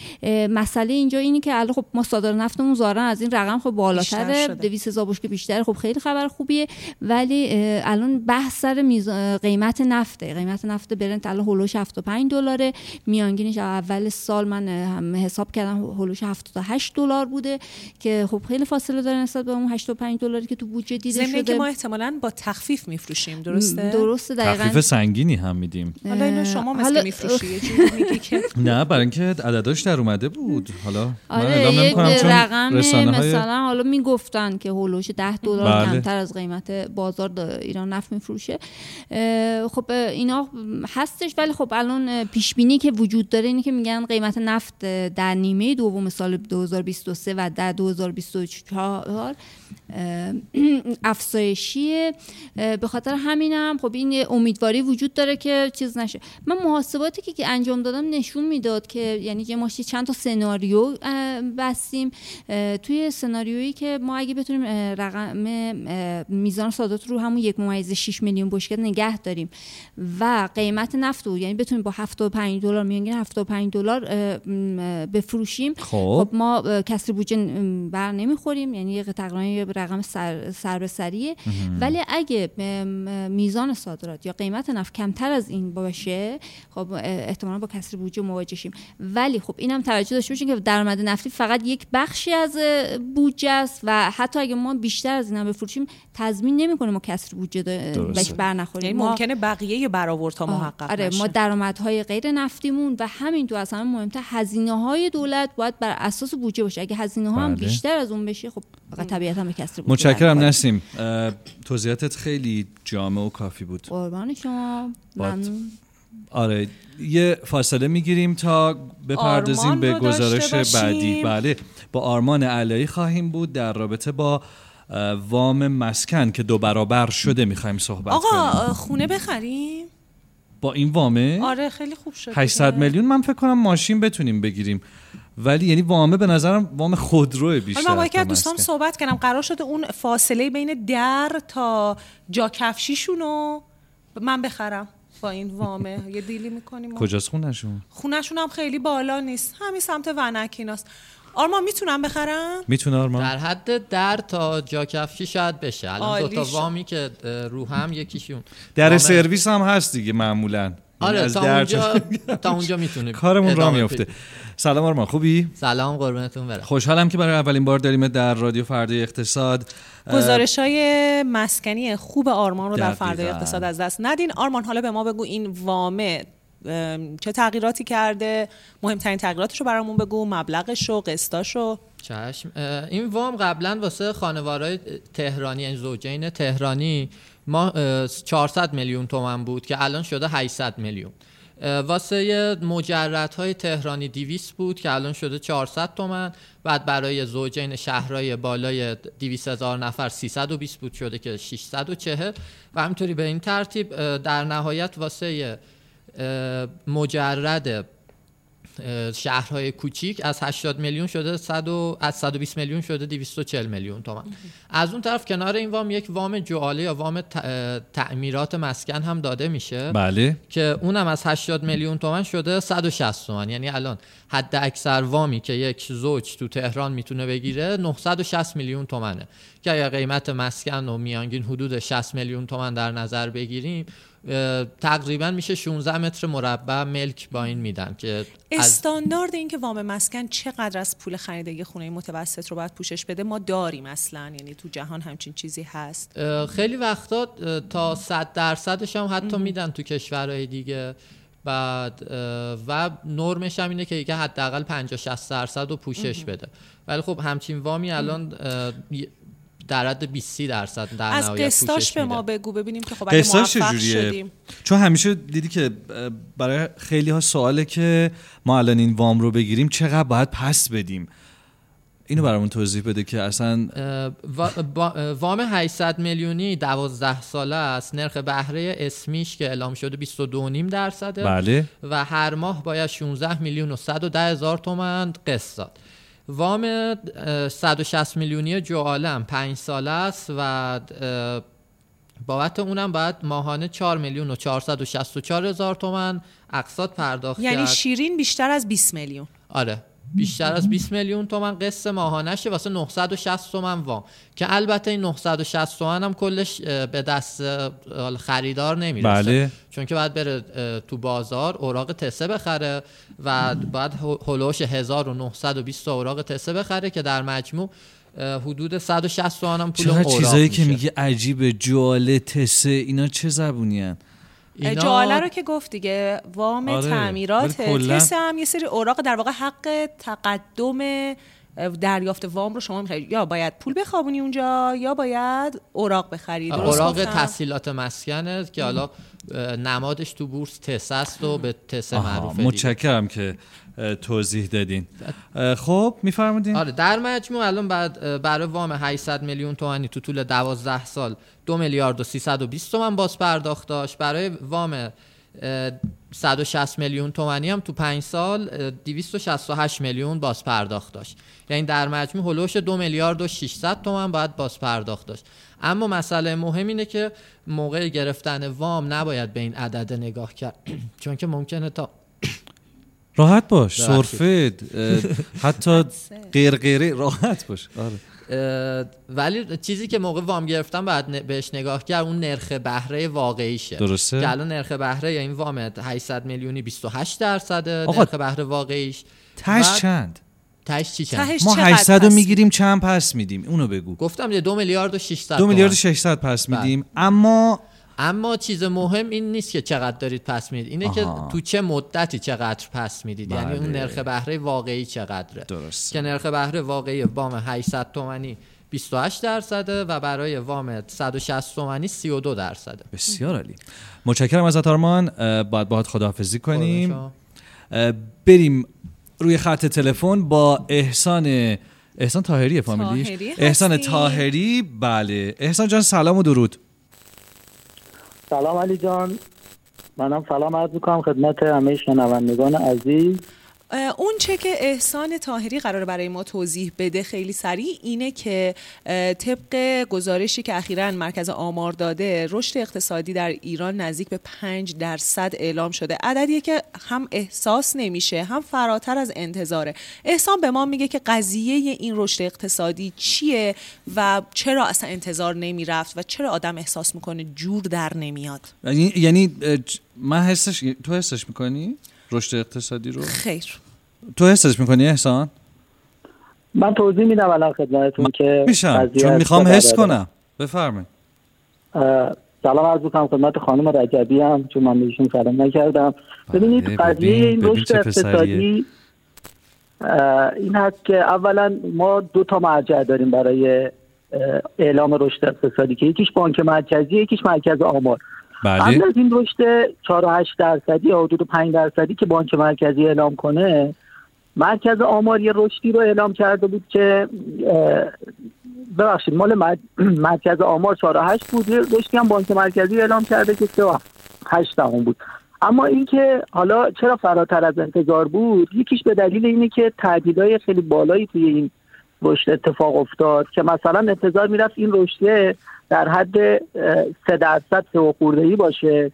مسئله اینجا اینه که الان خب ما صادر نفتمون ظاهرا از این رقم خب بالاتره. شده. 200 هزار بشکه بیشتر خب خیلی خبر خوبیه. ولی الان بحث سر قیمت نفته. قیمت نفت برنت الان هولوش 75 دلاره. میانگینش اول سال من هم حساب کردم هولوش 78 دلار بوده که خب خیلی فاصله داره نسبت به اون 85 دلاری که تو بودجه دیده ضمن که شده. ما احتمالا با تخفیف میفروشیم. درسته؟ درسته دقیقاً. تخفیف سنگینی هم میدیم. حالا اینو شما مثل حالا- میفروشی میگی که. نه برای اینکه عدداش در اومده بود. حالا من آره اعلام یک نمی‌کنم چون رقم های مثلا حالا می‌گفتن که هولوش 10 دلار بله. کمتر از قیمت بازار ایران نفت میفروشه. خب اینا هستش ولی خب الان پیش بینی که وجود داره اینه که میگن قیمت نفت در نیمه دوم سال 2023 و در 2024 اه، افزایشیه. به خاطر همینم خب این یه امیدواری وجود داره که چیز نشه. من محاسباتی که, که انجام دادم نشون می‌داد که یعنی یه ماشی چند تا سناریو بستیم. توی سناریویی که ما اگه بتونیم رقم میزان صادرات رو همون یک ممیز 6 میلیون بشکه نگه داریم و قیمت نفت رو یعنی بتونیم با 75 دلار میانگین 75 دلار بفروشیم. خب. خب ما کسر بودجه بر نمی‌خوریم یعنی یه تقریبا رقم سر, سر به سریه. ولی اگه میزان صادرات یا قیمت نفت کمتر از این باشه خب احتمالا با کسر بودجه مواجه شیم ولی خب اینم توجه داشته باشین که درآمد نفتی فقط یک بخشی از بودجه است و حتی اگه ما بیشتر از اینا بفروشیم تضمین نمی‌کنه ما کسر بودجه. بهش بر نخوریم یعنی ما- ممکنه بقیه برآوردها محقق آره نشه. ما درآمدهای غیر نفتیمون و همین تو اصلا مهمتر هزینه های دولت باید بر اساس بودجه باشه اگه هزینه ها هم بله. بیشتر از اون بشه خب فقط طبیعتا به کسر بودجه متشکرم. نسیم توضیحاتت خیلی جامع و کافی بود قربان شما. ممنون آره یه فاصله می‌گیریم تا بپردازیم به گزارش. بعدی بله با آرمان علایی خواهیم بود در رابطه با وام مسکن که دو برابر شده می‌خوایم صحبت آقا کنیم اه، خونه بخریم با این وامه آره خیلی خوب شد 800 دیگه. میلیون من فکر کنم ماشین بتونیم بگیریم ولی یعنی وامه به نظرم وام خودروه بیشتر من با یکی. صحبت کردم. قرار شده اون فاصله بین در تا جا کفشیشونو من بخرم با این وامه. یه دیلی می‌کنیم کجاست خونشون خونشون هم خیلی بالا نیست. همین سمت ونکیناست آرمان می‌تونم بخرم؟ می‌تونه آرمان. در حد در تا جا کفشی شاید بشه. الان دو تا. وامی که رو هم یکیشون. در سرویس هم هست دیگه معمولا. آره از تا اونجا تا اونجا می‌تونه کارمون راه میفته سلام آرمان خوبی؟ سلام قربونتون برم. خوشحالم که برای اولین بار داریم در رادیو فردای اقتصاد. گزارش های مسکنی خوب آرمان رو در. فردای اقتصاد از دست ندین. آرمان حالا به ما بگو این وامه ام، چه تغییراتی کرده؟ مهمترین تغییراتش رو برامون بگو مبلغش رو قسطاش رو چشم این وام قبلا واسه خانوارای تهرانی یعنی زوجین تهرانی ما اه، 400 میلیون تومن بود که الان شده 800 میلیون. واسه مجردهای تهرانی 200 بود که الان شده 400 تومن. بعد برای زوجین شهرهای بالای 200 هزار نفر 320 بود شده که 640 و همینطوری به این ترتیب در نهایت واسه مجرد شهرهای کوچیک از 80 میلیون شده 100 و از 120 میلیون شده 240 میلیون تومان. از اون طرف کنار این وام یک وام جعاله یا وام تعمیرات مسکن هم داده میشه. بله. که اونم از 80 میلیون تومن شده 160 تومن یعنی الان حد اکثر وامی که یک زوج تو تهران می‌تونه بگیره 960 میلیون تومنه. که اگر قیمت مسکن و میانگین حدود 60 میلیون تومن در نظر بگیریم تقریبا میشه 16 متر مربع ملک با این میدن که استاندارد این که وام مسکن چقدر از پول خرید یه خونه متوسط رو باید پوشش بده ما داریم اصلا یعنی تو جهان همچین چیزی هست. خیلی وقتا تا 100 درصدش هم حتی میدن تو کشورهای دیگه. بعد و نرمش هم اینه که دیگه حداقل 50 60 درصد رو پوشش بده. ولی خب همچین وامی الان در حد 20 درصد در از قسطاش به. ما بگو ببینیم که خب اگه موفق چجوریه؟ شدیم. چون همیشه دیدی که برای خیلی ها سواله که ما الان این وام رو بگیریم چقدر باید پس بدیم؟ اینو برامون توضیح بده که اصلا وام 800 میلیونی 12 ساله است. نرخ بهره اسمیش که اعلام شده 22.5 درصده. بله. و هر ماه باید 16 میلیون و 110 هزار تومن قسط داد. وام اه، 160 میلیونی جوالم 5 ساله است و بابت اونم باید ماهانه 4 میلیون و 464 هزار تومن اقساط پرداخت یعنی کرد. شیرین بیشتر از 20 میلیون. آره. بیشتر از 20 میلیون تومن قسط ماهانشه واسه 960 تومن وام که البته این 960 تومن هم کلش به دست خریدار نمی‌رسه بله. چون که باید بره تو بازار اوراق تسه بخره و باید هلوش 1920 تا اوراق تسه بخره که در مجموع حدود 160 تومن هم پول اوراق چیزایی که. میگی عجیبه جواله تسه اینا چه زبونی هن؟ اینا- جواله رو که گفت دیگه وام آره، تعمیرات تسه هم یه سری اوراق در واقع حق تقدم دریافت وام رو شما می‌خواید یا باید پول بخوابونی اونجا یا باید اوراق بخری درست اوراق؟ تحصیلات مسکنه که حالا نمادش تو بورس تسه است و به تسه آها، معروفه. متشکرم که توضیح دادین. خب میفرمودین؟ آره در مجموع الان بعد برای وام 800 میلیون تومانی تو طول 12 سال 2 میلیارد و 320 تومن باز پرداخت داشت. برای وام اه، 160 میلیون تومانی هم تو 5 سال اه، 268 میلیون باز پرداخت داشت. یعنی در مجموع هلوش 2 میلیارد و 600 تومن باید باز پرداخت داشت. اما مسئله مهم اینه که موقع گرفتن وام نباید به این عدد نگاه کرد. چون که ممکنه تا راحت باش. ببخشید. سرفه حتی غیرغیره راحت باش. آره. ولی چیزی که موقع وام گرفتن باید ن- بهش نگاه کرد اون نرخ بهره واقعیشه. درسته. که الان نرخ بهره این وام 800 میلیونی 28 درصده آقا، نرخ بهره واقعیش. بعد- چند؟ تهش چی چند؟ تهش ما چقدر 800 رو می‌گیریم چند پس میدیم؟ اونو بگو. گفتم یه دو میلیارد و 600 دو میلیارد و تومن. 600 پس بله. میدیم. اما اما چیز مهم این نیست که چقدر دارید پس می‌دید. اینه آها. که تو چه مدتی چقدر پس می‌دید. یعنی اون بله. نرخ بهره واقعی چقدره. درست. که نرخ بهره واقعی وام 800 تومانی 28 درصده و برای وام 160 تومانی 32 درصده. بسیار عالی. متشکرم ازت آرمان. باید باهات خداحافظی کنیم. بریم روی خط تلفن با احسان احسان تاهری فامیلیش. احسان؟ تاهری بله. احسان جان سلام و درود. سلام علی جان. منم سلام عرض می‌کنم خدمت همه شنوندگان عزیز. اون چه که احسان تاهری قرار برای ما توضیح بده خیلی سریع اینه که طبق گزارشی که اخیرا مرکز آمار داده رشد اقتصادی در ایران نزدیک به 5 درصد اعلام شده. عددیه که هم احساس نمیشه هم فراتر از انتظاره. احسان به ما میگه که قضیه این رشد اقتصادی چیه و چرا اصلا انتظار نمی‌رفت و چرا آدم احساس می‌کنه جور در نمیاد؟ یعنی یعنی من حسش تو حسش می‌کنی؟ رشد اقتصادی رو؟ خیر. تو حسش می‌کنی احسان؟ من توضیح میدم الان خدمتتون که میشم قضیه چون می‌خوام حس. کنم. بفرمایید. سلام عرض می‌کنم خدمت خانم رجبی هم چون من بهشون سلام نکردم. ببینید بله، قضیه ببین، این رشد. اقتصادی این هست که اولا ما دو تا مرجع داریم برای اعلام رشد اقتصادی که یکیش بانک مرکزی یکیش مرکز آمار. بله. قبل از این رشد 4 و 8 درصدی یا حدود 5 درصدی که بانک مرکزی اعلام کنه مرکز آمار یه رشدی رو اعلام کرده بود که ببخشید مال مر- مرکز آمار 4 و 8 بود رشدی هم بانک مرکزی اعلام کرده که 3 و 8 دهم بود. اما اینکه حالا چرا فراتر از انتظار بود یکیش به دلیل اینه که تعدیلای خیلی بالایی توی این رشد اتفاق افتاد که مثلا انتظار می‌رفت این رشد در حد سه درصد سه ای باشه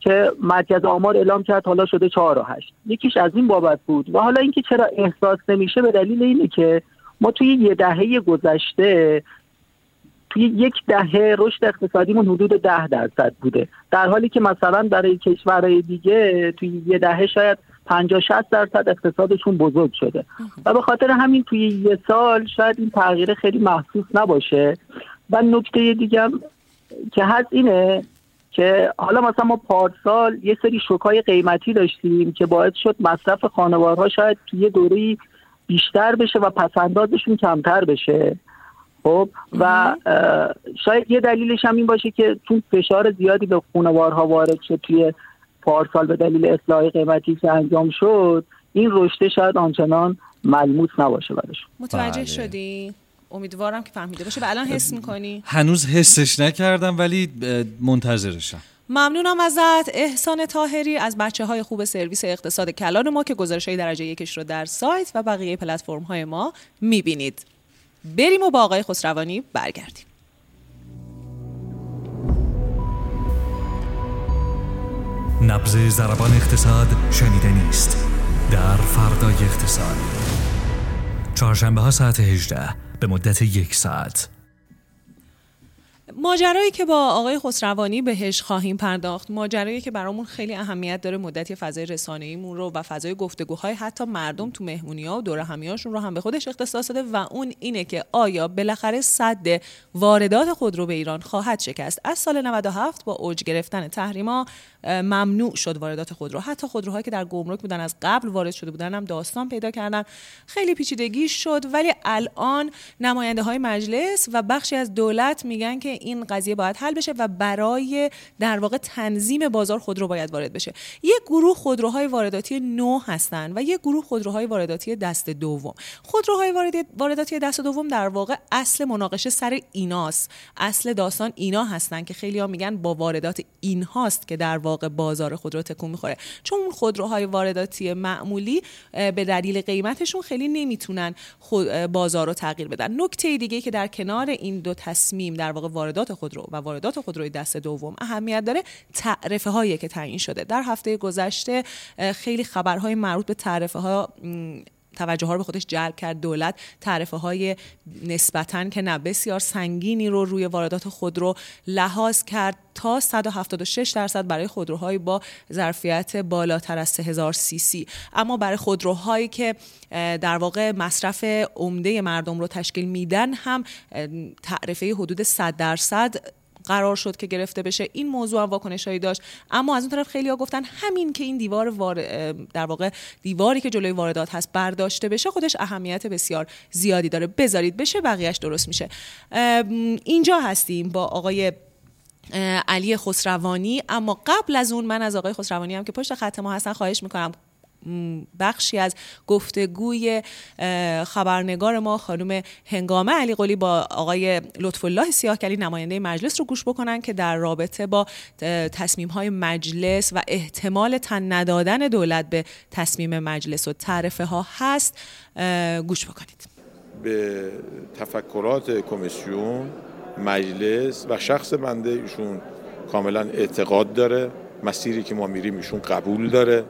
که مرکز آمار اعلام کرد حالا شده چهار و هشت. یکیش از این بابت بود و حالا اینکه چرا احساس نمیشه به دلیل اینه که ما توی یه دهه گذشته توی یک دهه رشد اقتصادیمون حدود ده درصد بوده. در حالی که مثلا برای کشورهای دیگه توی یه دهه شاید 50 60 درصد اقتصادشون بزرگ شده. و به خاطر همین توی یه سال شاید این تغییر خیلی محسوس نباشه. و نکته دیگه هم که هست اینه که حالا مثلا ما پارسال یه سری شوکای قیمتی داشتیم که باعث شد مصرف خانوارها شاید توی یه دوره بیشتر بشه و پسندازشون کمتر بشه. خب؟ و شاید یه دلیلش هم این باشه که چون فشار زیادی به خانوارها وارد شد توی پارسال به دلیل اصلاح قیمتی که انجام شد این رشته شاید آنچنان ملموس نباشه براشون متوجه بله. شدی؟ امیدوارم که فهمیده باشه و الان حس می‌کنی؟ هنوز حسش نکردم ولی منتظرشم. ممنونم ازت. احسان تاهری از بچه های خوب سرویس اقتصاد کلان ما که گزارش های درجه یکش رو در سایت و بقیه پلتفرم های ما می‌بینید. بریم و با آقای خسروانی برگردیم. نبز زربان اقتصاد شنیدنی است در فردای اقتصاد. چهارشنبه ها ساعت 18 به مدت یک ساعت. ماجرایی که با آقای خسروانی بهش خواهیم پرداخت ماجرایی که برامون خیلی اهمیت داره مدتی فضای رسانه‌ایمون رو و فضای گفتگوهای حتی مردم تو مهمونی‌ها و دور همیاشون رو هم به خودش اختصاص داده و اون اینه که آیا بالاخره صد واردات خودرو به ایران خواهد شکست. از سال 97 با اوج گرفتن تحریما ممنوع شد واردات خودرو. حتی خودروهایی که در گمرک بودن از قبل وارد شده بودن هم داستان پیدا کردن. خیلی پیچیدگی شد ولی الان نماینده های مجلس و بخشی از دولت میگن که این قضیه باید حل بشه و برای در واقع تنظیم بازار خودرو باید وارد بشه. یک گروه خودروهای وارداتی نو هستن و یک گروه خودروهای وارداتی دست دوم. خودروهای وارد- وارداتی دست دوم در واقع اصل مناقشه سر ایناست. اصل داستان اینا هستن که خیلی ها میگن با واردات اینهاست که در واقع بازار خودرو تکون می‌خوره. چون اون خودروهای وارداتی معمولی به دلیل قیمتشون خیلی نمی‌تونن بازار رو تغییر بدن. نکته دیگه که در کنار این دو تصمیم در واقع واردات خودرو و واردات خودروی دست دوم اهمیت داره تعرفه هایی که تعیین شده. در هفته گذشته خیلی خبرهای مربوط به تعرفه ها توجه ها رو به خودش جلب کرد دولت تعرفه های نسبتا که نه بسیار سنگینی رو روی واردات خودرو لحاظ کرد تا 176 درصد برای خودروهایی با ظرفیت بالاتر از 3000 سی سی. اما برای خودروهایی که در واقع مصرف عمده مردم رو تشکیل میدن هم تعرفه حدود 100 درصد قرار شد که گرفته بشه. این موضوع هم واکنش هایی داشت. اما از اون طرف خیلی ها گفتن همین که این دیوار وار... در واقع دیواری که جلوی واردات هست برداشته بشه خودش اهمیت بسیار زیادی داره. بذارید بشه بقیهش درست میشه. اینجا هستیم با آقای علی خسروانی. اما قبل از اون من از آقای خسروانی هم که پشت خط ما هستن خواهش می‌کنم بخشی از گفتگوی خبرنگار ما خانم هنگامه علی قلی با آقای لطف الله سیاهکلی نماینده مجلس رو گوش بکنن که در رابطه با تصمیم های مجلس و احتمال تن ندادن دولت به تصمیم مجلس و تعرفه ها هست. گوش بکنید. به تفکرات کمیسیون مجلس و شخص بنده ایشون کاملا اعتقاد داره. مسیری که ما میریم ایشون قبول داره.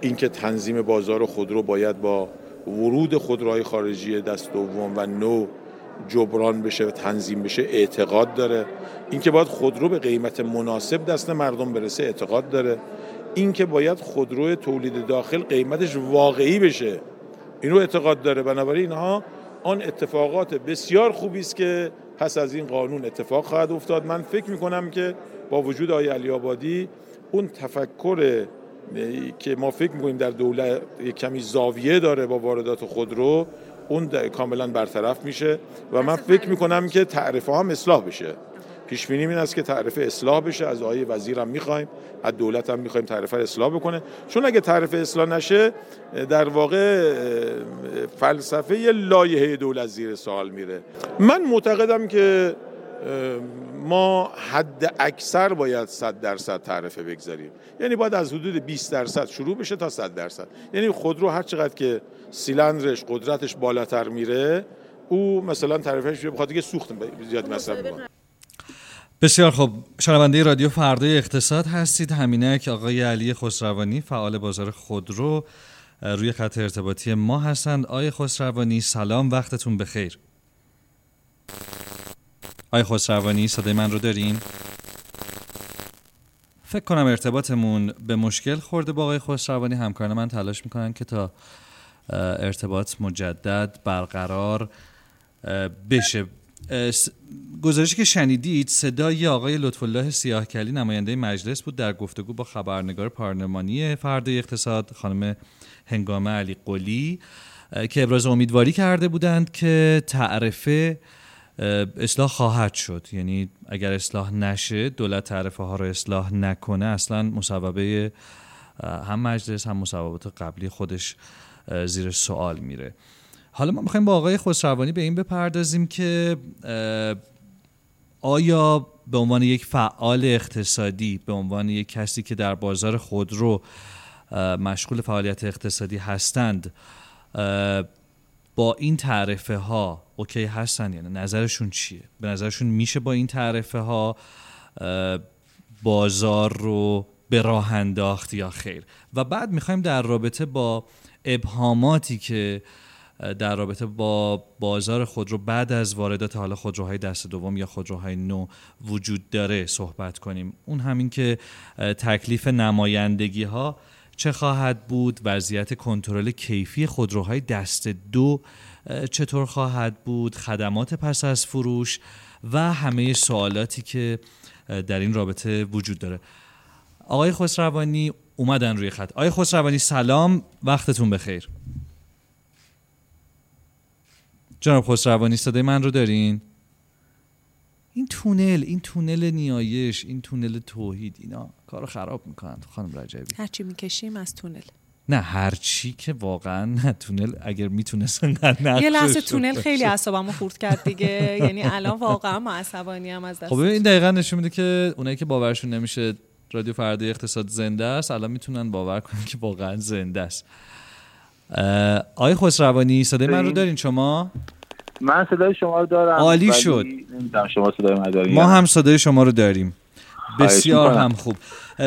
اینکه تنظیم بازار خودرو باید با ورود خودروهای خارجی دست دوم و نو جبران بشه و تنظیم بشه اعتقاد داره. اینکه باید خودرو به قیمت مناسب دست مردم برسه اعتقاد داره. اینکه باید خودرو تولید داخل قیمتش واقعی بشه این رو اعتقاد داره. بنابراین اینها آن اتفاقات بسیار خوبی است که پس از این قانون اتفاق خواهد افتاد. من فکر می کنم که با وجود آقای علی آبادی اون تفکر که ما فکر می‌کنیم در دولت یک کمی زاویه داره با واردات خودرو اون کاملا برطرف میشه و من فکر می‌کنم که تعرفه هم اصلاح بشه. پیش بینی این است که تعرفه اصلاح بشه از آقای وزیر هم می‌خوایم از دولت هم می‌خوایم تعرفه اصلاح بکنه. چون اگه تعرفه اصلاح نشه در واقع فلسفه لایحه دولت زیر سوال میره. من معتقدم که ما حد اکثر باید 100 درصد تعرفه بگذاریم. یعنی باید از حدود 20 درصد شروع بشه تا 100 درصد. یعنی خودرو هر چقدر که سیلندرش قدرتش بالاتر میره او مثلا تعرفهش بخاطر که سوخت زیاد مصرف می‌کنه. بسیار خوب. شنونده رادیو فردای اقتصاد هستید. همینه که آقای علی خسروانی فعال بازار خودرو روی خط ارتباطی ما هستند. آقای خسروانی سلام وقتتون بخیر. آقای خسروانی صدای من رو دارین؟ فکر کنم ارتباطمون به مشکل خورده با آقای خسروانی. همکاران من تلاش می‌کنن که تا ارتباط مجدد برقرار بشه. گزارشی که شنیدید صدای آقای لطف الله سیاهکلی نماینده مجلس بود در گفتگو با خبرنگار پارلمانی فردای اقتصاد خانم هنگامه علی قلی که ابراز امیدواری کرده بودند که تعرفه اصلاح خواهد شد. یعنی اگر اصلاح نشه دولت تعرفه ها رو اصلاح نکنه اصلا مصوبه هم مجلس هم مصوبات قبلی خودش زیر سوال میره. حالا ما می‌خوایم با آقای خسروانی به این بپردازیم که آیا به عنوان یک فعال اقتصادی به عنوان یک کسی که در بازار خودرو مشغول فعالیت اقتصادی هستند با این تعرفه ها اوکی هستن یعنی نظرشون چیه؟ به نظرشون میشه با این تعرفه ها بازار رو به راه انداخت یا خیر؟ و بعد می‌خوایم در رابطه با ابهاماتی که در رابطه با بازار خودرو بعد از واردات حالا خودروهای دست دوم یا خودروهای نو وجود داره صحبت کنیم. اون همین که تکلیف نمایندگی ها چه خواهد بود وضعیت کنترل کیفی خودروهای دست دو چطور خواهد بود خدمات پس از فروش و همه سوالاتی که در این رابطه وجود داره. آقای خسروانی اومدن روی خط. آقای خسروانی سلام. وقتتون بخیر. جناب خسروانی صدای من رو دارین؟ این تونل این تونل نیایش این تونل توحید اینا. کارو خراب می‌کنن خانم رجبی. هرچی می‌کشیم از تونل. نه هرچی که واقعا نه تونل اگر می‌تونستن نه یه لحظه تونل خیلی اعصابمو خورد کرد دیگه. یعنی الان واقعا ما عصبانی هم از دست خب این دقیقا نشون میده که اونایی که باورشون نمیشه رادیو فردا اقتصاد زنده است الان می‌تونن باور کنن که واقعا زنده است. آقای خسروانی صدای من رو دارین شما؟ من صدای شما رو دارم عالی شد. شما صدای من داریم ما هم صدای شما رو داریم. بسیار هم خوب.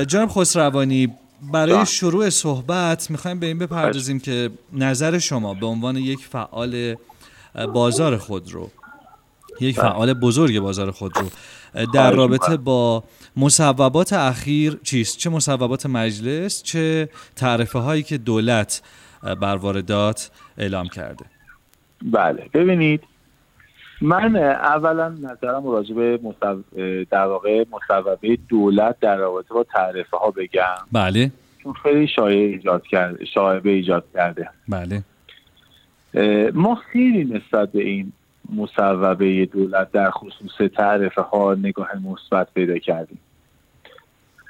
جناب خسروانی برای شروع صحبت می‌خوایم به این بپردازیم که نظر شما به عنوان یک فعال بازار خود رو یک فعال بزرگ بازار خود رو در رابطه با مصوبات اخیر چیست؟ چه مصوبات مجلس چه تعرفه هایی که دولت بر واردات اعلام کرده؟ بله. ببینید من اولا نظرم راجع به در واقع مصوبه دولت در رابطه با تعرفه ها بگم. بله. چون خیلی شایعه ایجاد کرده شایعه ایجاد کرده. بله. ما خیلی نسبت به این مصوبه دولت در خصوص تعرفه ها نگاه مثبت پیدا کردیم.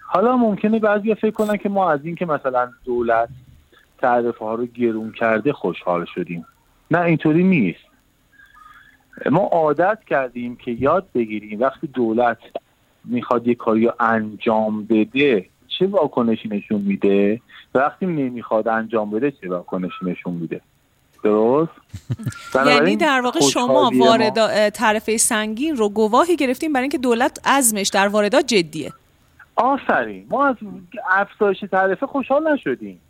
حالا ممکنه بعضی فکر کنن که ما از این که مثلا دولت تعرفه ها رو گرون کرده خوشحال شدیم. نه اینطوری نیست. ما عادت کردیم که یاد بگیریم وقتی دولت می‌خواد یه کاری رو انجام بده چه واکنشی نشون میده؟ وقتی نمی‌خواد انجام بده چه واکنشی نشون میده؟ درست؟ یعنی در واقع شما وارد تعرفه سنگین رو گواهی گرفتیم برای اینکه دولت عزمش در واردات جدیه. آفرین. ما از افزایش تعرفه خوشحال نشدیم.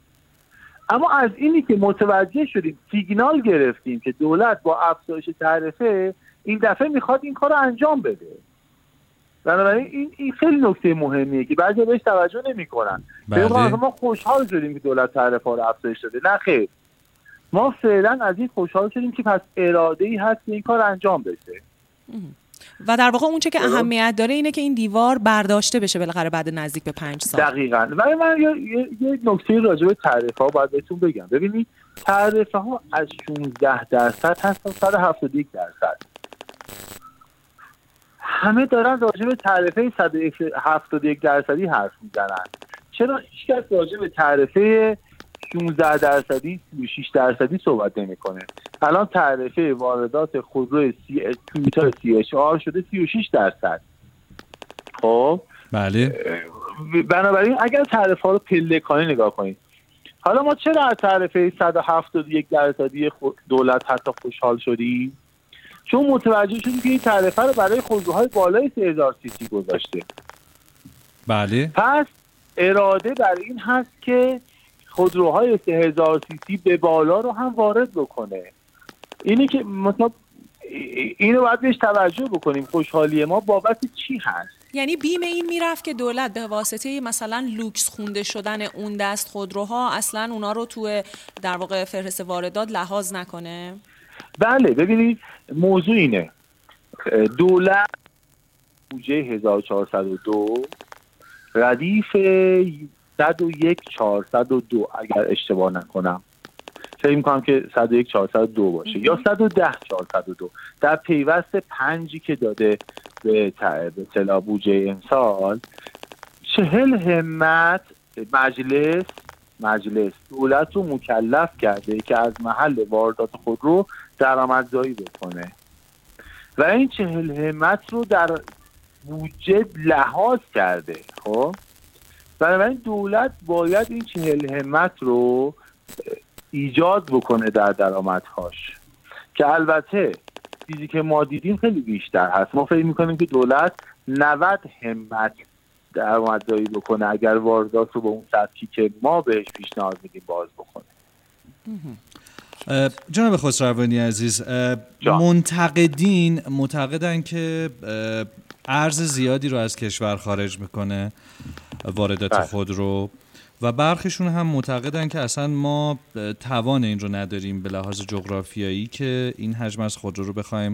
اما از اینی که متوجه شدیم سیگنال گرفتیم که دولت با افزایش تعرفه این دفعه می‌خواد این کار رو انجام بده. بنابراین این, این خیلی نکته مهمیه که بعضی بهش توجه نمی‌کنن. بله. ما خوشحال شدیم که دولت تعرفه رو افزایش داده. نه خیر. ما فعلا از این خوشحال شدیم که پس اراده ای هست که این کار انجام بشه. و در واقع اونچه که اهمیت داره اینه که این دیوار برداشته بشه بالاخره بعد نزدیک به پنج سال. دقیقا. ولی من یه, نکته راجع به تعرفه ها باید بهتون بگم. ببینید تعرفه ها از 16 درصد هست تا 171 درصد. همه دارن راجع به تعرفه 171 درصدی حرف می‌زنن. چرا هیچکس راجع به تعرفه 16 درصدی 36 درصدی صحبت نمی‌کنه. الان تعرفه واردات خودرو سی تویوتا سی اچ آر شده 36 درصد. خب؟ بله. بنابراین اگر تعرفه ها رو پلکانی نگاه کنید. حالا ما چرا از تعرفه 171 درصدی دولت حتی خوشحال شدیم؟ چون متوجه شدیم که این تعرفه رو برای خودروهای بالای 3000 سی سی گذاشته. بله. پس اراده بر این هست که خودروهای 3000 سی سی به بالا رو هم وارد بکنه. اینه که مثلا اینو باید بهش توجه بکنیم. خوشحالی ما بابت چی هست؟ یعنی بیم این می‌رفت که دولت به واسطه مثلا لوکس خونده شدن اون دست خودروها اصلا اونا رو تو در واقع فهرست واردات لحاظ نکنه؟ بله ببینید موضوع اینه. دولت بودجه 1402 ردیف 101 402 اگر اشتباه نکنم. فکر می‌کنم که 101 402 باشه. یا 110 402 در پیوست پنجی که داده به به بودجه امسال چهل همت مجلس مجلس دولت رو مکلف کرده که از محل واردات خود رو درآمدزایی بکنه. و این چهل همت رو در بودجه لحاظ کرده خب؟ بنابراین دولت باید این چهل همت رو ایجاد بکنه در درآمدهاش. که البته چیزی که ما دیدیم خیلی بیشتر هست. ما فکر می‌کنیم که دولت 90 همت درآمدزایی بکنه. اگر واردات رو به اون سطحی که ما بهش پیشنهاد میدیم باز بکنه. جناب خسروانی عزیز منتقدین معتقدن که ارز زیادی رو از کشور خارج می‌کنه. واردات بله. خود رو و برخیشون هم معتقدن که اصلا ما توان این رو نداریم به لحاظ جغرافیایی که این حجم از خودرو رو بخوایم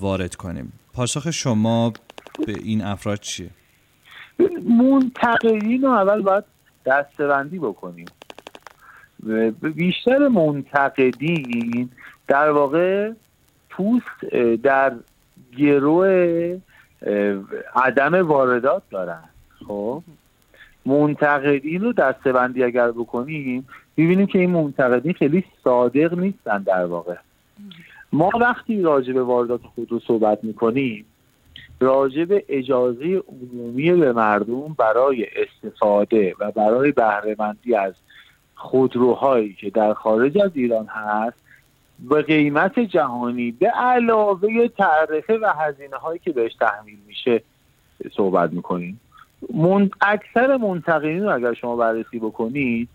وارد کنیم پاسخ شما به این افراد چیه؟ منتقدین رو اول باید دستبندی بکنیم بیشتر منتقدین در واقع پوست در گروه عدم واردات دارن خب. منتقدین رو دستبندی اگر بکنیم ببینیم که این منتقدین خیلی صادق نیستن در واقع. ما وقتی راجع به واردات خود رو صحبت می‌کنیم راجع به اجازه عمومی به مردم برای استفاده و برای بهرهمندی از خودروهایی که در خارج از ایران هست به قیمت جهانی به علاوه تعرفه و هزینه هایی که بهش تحمیل میشه صحبت می‌کنیم. من... اکثر منتقدین رو اگر شما بررسی بکنید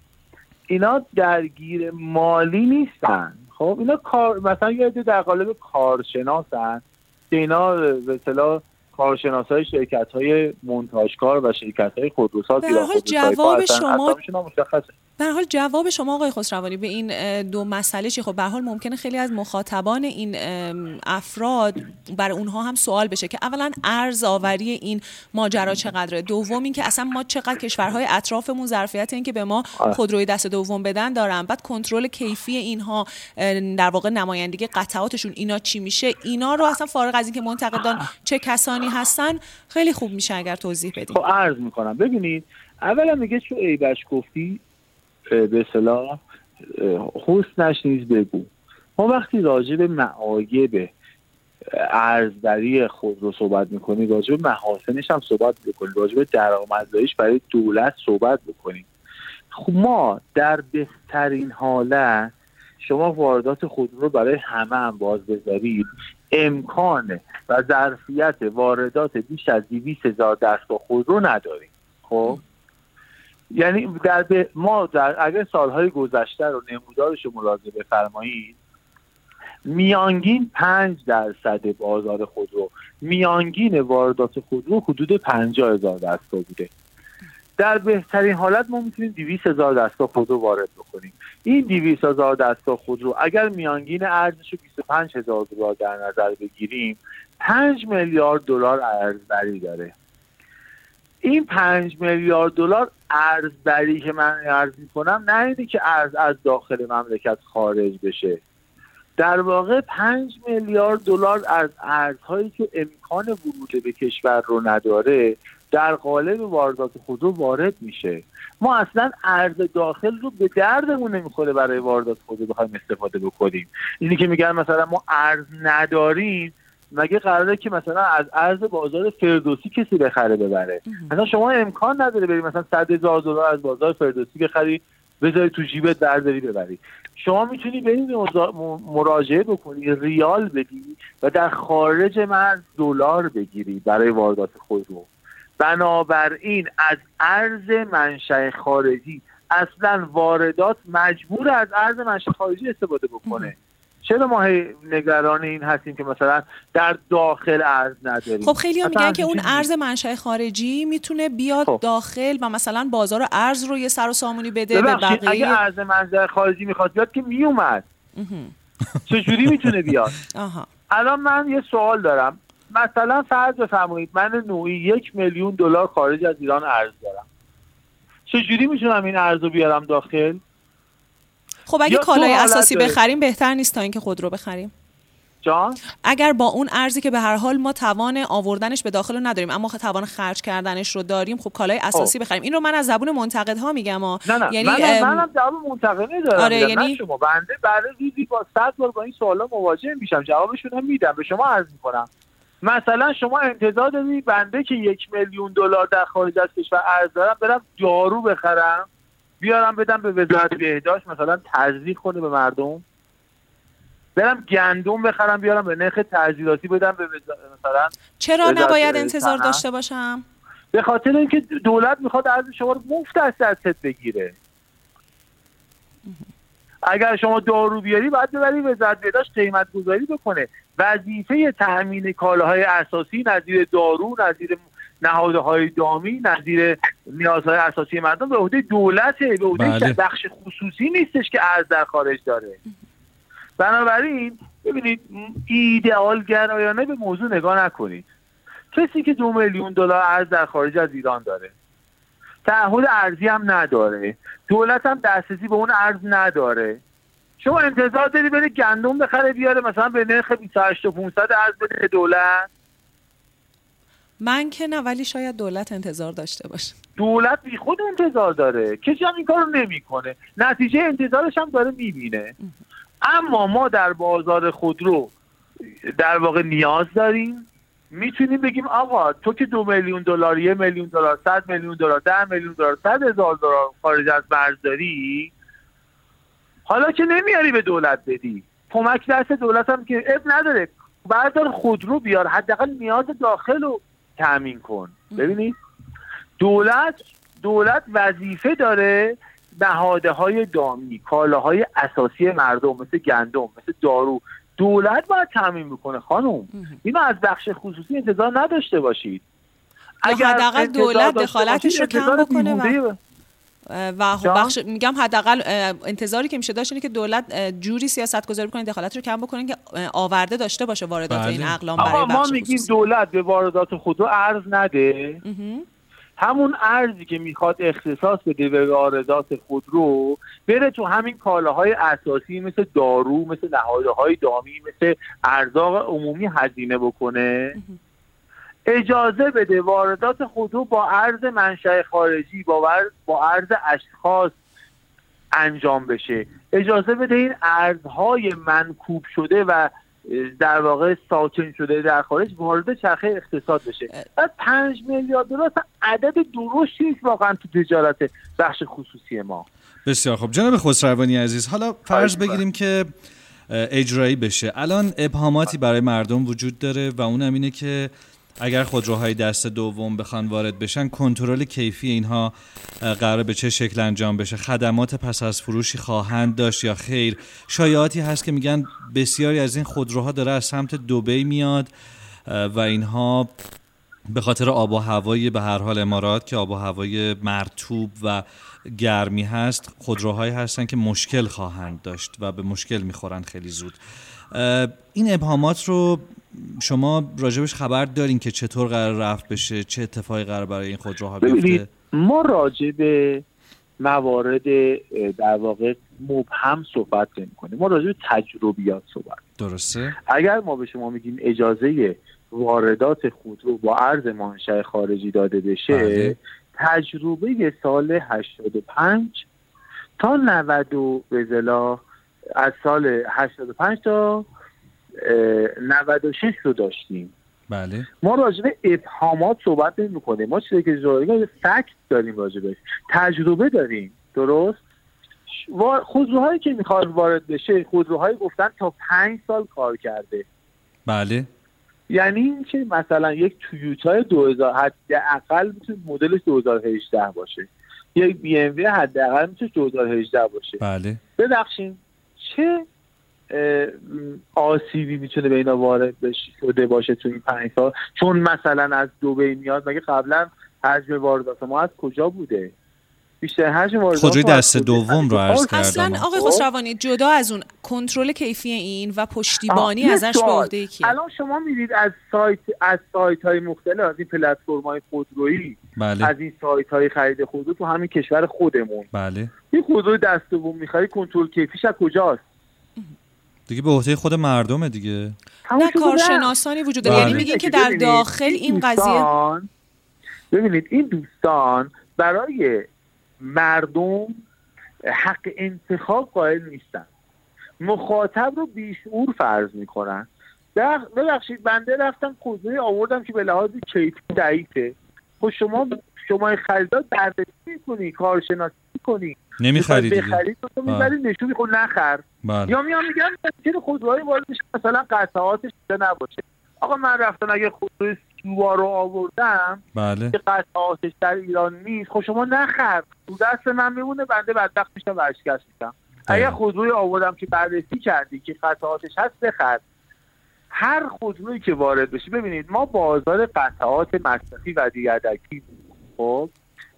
اینا درگیر مالی نیستن. خب اینا کار مثلا یه در قالب کارشناسن که اینا به اصطلاح کارشناس های شرکت های منتاجکار و شرکت های خودروساز به حال جواب شما به حال جواب شما آقای خسروانی به این دو مسئله چی؟ خب به حال ممکنه خیلی از مخاطبان این افراد بر اونها هم سوال بشه که اولا ارز آوری این ماجرا چقدره؟ دوم این که اصلا ما چقدر کشورهای اطرافمون ظرفیت این که به ما آره. خودروی دست دوم بدن دارن. بعد کنترل کیفی اینها در واقع نمایندگی قطعاتشون اینا چی میشه؟ اینا رو اصلا فارغ از اینکه منتقدان چه کسانی هستن خیلی خوب میشه اگر توضیح بدیم. خب عرض می‌کنم. ببینید اولا میگه چون ایبش گفتی؟ به صلاح حسنش نیز بگو. ما وقتی راجع به معایب ارزدری خود رو صحبت می‌کنیم راجع به محاسنش هم صحبت بکنیم راجع به درآمدزاییش برای دولت صحبت بکنیم خب ما در بهترین حالت شما واردات خود رو برای همه هم باز بذارید. امکان و ظرفیت واردات بیش از 200 هزار دستگاه خودرو نداریم. خب؟ یعنی در ما در اگر سالهای گذشته رو نمودارش رو ملاحظه بفرمایید میانگین پنج درصد بازار خودرو میانگین واردات خودرو حدود پنجاه هزار دستگاه بوده. در بهترین حالت ما می‌تونیم 200 هزار دستگاه خودرو وارد بکنیم. این 200 هزار دستا خودرو اگر میانگین ارزش رو 25 هزار دلار در نظر بگیریم 5 میلیارد دلار ارزبری داره. این 5 میلیارد دلار ارزبری که من ارز می‌کنم نه اینه که ارز از داخل مملکت خارج بشه. در واقع 5 میلیارد دلار از ارزهایی که امکان ورود به کشور رو نداره در قالب واردات خودرو وارد میشه. ما اصلا ارز داخل رو به دردمون نمی‌خوره برای واردات خودرو بخوایم استفاده بکنیم. اینی که میگن مثلا ما ارز نداریم مگه قراره که مثلا از ارز بازار فردوسی کسی بخره ببره؟ مثلا شما امکان نداره بری مثلا 100 هزار دلار از بازار فردوسی بخری بذاری تو جیبت برداری ببری. شما می‌تونی برید مراجعه بکنی ریال بدی و در خارج مرز دلار بگیری برای واردات خودرو بنابراین از ارز منشأ خارجی اصلا واردات مجبور از ارز منشأ خارجی استفاده بکنه. چرا ما نگران این هستیم که مثلا در داخل ارز نداریم؟ خب خیلی هم میگن که اون ارز منشأ خارجی می‌تونه بیاد خب. داخل و مثلا بازار ارز رو یه سر و سامونی بده به بقیه اگه ارز منشأ خارجی می‌خواد بیاد که میومد. چجوری می‌تونه بیاد؟ الان من یه سوال دارم. مثلا فرض بفرمایید من نوعی یک میلیون دلار خارج از ایران ارز دارم. چجوری می‌تونم این ارز رو بیارم داخل؟ خب اگه کالای اساسی بخریم بهتر نیست تا اینکه خودرو بخریم. جان؟ اگر با اون ارزی که به هر حال ما توان آوردنش به داخل رو نداریم اما توان خرج کردنش رو داریم خب کالای اساسی خب. بخریم. این رو من از زبون منتقدها میگم ها. نه نه. یعنی من منم زبون منتقد ندارم آره یعنی شما. بنده برای روزی با 100 بار با این سوالا مواجه میشم. جوابشون هم میدم. به شما عرض می‌کنم. مثلا شما انتظار دارید بنده که یک میلیون دلار در خارج از کشور ارز دارم برم دارو بخرم؟ بیارم بدم به وزارت بهداشت مثلا تزریق کنه به مردم. برم گندم بخرم بیارم به نرخ تجهیزاتی بدم به مثلا چرا نباید انتظار داشته باشم؟ به خاطر اینکه دولت می‌خواد ارز شما رو مفت از دستت بگیره. اگر شما دارو بیاری باید ببری وزارت بهداشت قیمت گذاری بکنه. وظیفه تامین کالاهای اساسی نظیر دارو نظیر نهادهای دامی نظیر نیازهای اساسی مردم به عهده دولته به عهده بله. بخش خصوصی نیستش که ارز در خارج داره. بنابراین ببینید ایدئال گرایانه به موضوع نگاه نکنید. کسی که دو میلیون دلار ارز در خارج از ایران داره تعهد ارزی هم نداره دولت هم دسترسی به اون ارز نداره. شما انتظار داری بره گندم بخره بیاره مثلا به نرخ 28 و 500 ارز بده دولت؟ من که نه ولی شاید دولت انتظار داشته باشه. دولت بی خود انتظار داره. کسی هم این کار رو نمی‌کنه. نتیجه انتظارش هم داره می‌بینه. اما ما در بازار خودرو در واقع نیاز داریم. می‌تونیم بگیم آقا تو که دو میلیون دلار یه میلیون دلار صد میلیون دلار ده میلیون دلار صد هزار دلار خارج از مرز داری حالا که نمیاری به دولت بدی. کمک دست دولت هم که اب نداره. بردار خودرو بیار. حداقل نیاز داخل رو تأمین کن. ببینید دولت دولت وظیفه داره نهاده های دامی کالاهای اساسی مردم مثل گندم مثل دارو. دولت باید تامین می‌کنه خانم. اینو از بخش خصوصی انتظار نداشته باشید. اگر حداقل دولت دخالتش رو کم بکنه و... و خب بخش میگم حداقل انتظاری که میشه داشت اینه که دولت جوری سیاست گذاری کنه دخالت رو کم بکنه که آورده داشته باشه واردات بله. این اقلام برای ما میگیم دولت به واردات خودرو ارز نده. همون ارزی که می‌خواد اختصاص بده به واردات خودرو بره تو همین کالاهای اساسی مثل دارو مثل نهادهای دامی مثل ارزاق عمومی هزینه بکنه. اجازه بده واردات خودرو با ارز منشأ خارجی با, با ارز اشخاص انجام بشه. اجازه بده این ارزهای منکوب شده و در واقع ساکن شده در خارج وارد چرخه اقتصاد بشه. بعد پنج میلیارد دلار عدد درشتی نیست واقعا تو تجارت بخش خصوصی ما. بسیار خب جناب خسروانی عزیز حالا فرض بگیریم که اجرایی بشه. الان ابهاماتی برای مردم وجود داره و اون اینه که اگر خودروهای دست دوم بخوان وارد بشن کنترل کیفی اینها قرار به چه شکل انجام بشه؟ خدمات پس از فروشی خواهند داشت یا خیر؟ شایعاتی هست که میگن بسیاری از این خودروها داره از سمت دوبی میاد و اینها به خاطر آب و هوای به هر حال امارات که آب و هوای مرتوب و گرمی هست خودروهایی هستن که مشکل خواهند داشت و به مشکل می‌خورن خیلی زود. این ابهامات رو شما راجبش خبر دارین که چطور قرار رفت بشه چه اتفاقی قرار برای این خودروها بیفته؟ ما راجع به موارد در واقع مبهم صحبت نمی کنیم. ما راجع به تجربیات صحبت درسته. اگر ما به شما میگیم اجازه واردات خودرو با عرض منشأ خارجی داده بشه بله. تجربه سال 85 تا 90 و به از سال 85 تا 96 رو داشتیم. بله. ما راجع به ابهامات صحبت نمی کنیم ما چیزی که راجع فکت داریم راجع بهش. تجربه داریم. درست؟ خودروهایی که می‌خواد وارد بشه خودروهایی گفتن تا پنج سال کار کرده. بله. یعنی اینکه مثلا یک تویوتا 2000 حداقل می‌تونه مدلش 2018 باشه. یک بی ام وی حداقل می‌تونه 2018 باشه. بله. ببخشید چه آسیبی می‌تونه به اینا وارد بشه شده باشه تو این پنج سال. چون مثلا از دبی میاد مگه قبلا حجم واردات ما از کجا بوده؟ بیشتر حجم واردات خودروی ما از دست کجا؟ دوم رو عرض اصلا کردم. آقای خب. خسروانی جدا از اون کنترل کیفی این و پشتیبانی ازش به سوال. عهده کیه؟ الان شما میرید از سایت از سایت های مختلف از این پلتفرم های خودرویی بله. از این سایت های خرید خودرو تو همین کشور خودمون. بله. این خودرو دست دوم می‌خری کنترل کیفیش از کجاست؟ دیگه به عهده خود مردمه دیگه. نه. کارشناسانی وجود داره. بله. یعنی میگین که در داخل این قضیه دوستان- ببینید این دوستان برای مردم حق انتخاب قائل نیستن. مخاطب رو بیشعور فرض می‌کنن. در- ببخشید بنده رفتم خودروی آوردم که به لحاظ کیفی ضعیفه. خب شما شما خریدار بررسی می‌کنی کارشناسی می‌کنی. نمی‌خری دیگه. بخرید تو می‌بری نشون میخون نخر. بله. یا میان میگن ممکنه خودروهای وارد مثلا قطعاتش نباشه. آقا من رفتم اگه خودروی سووا رو آوردم بله. که قطعاتش در ایران نیست خب شما نخر. تو دست من میمونه بنده بدبخت میشم و اشکست میشم اگر خودروی آوردم که بررسی کردی که قطعاتش هست بخر هر خودرویی که وارد بشه ببینید ما بازار قطعات مصرفی و دیگردکی خب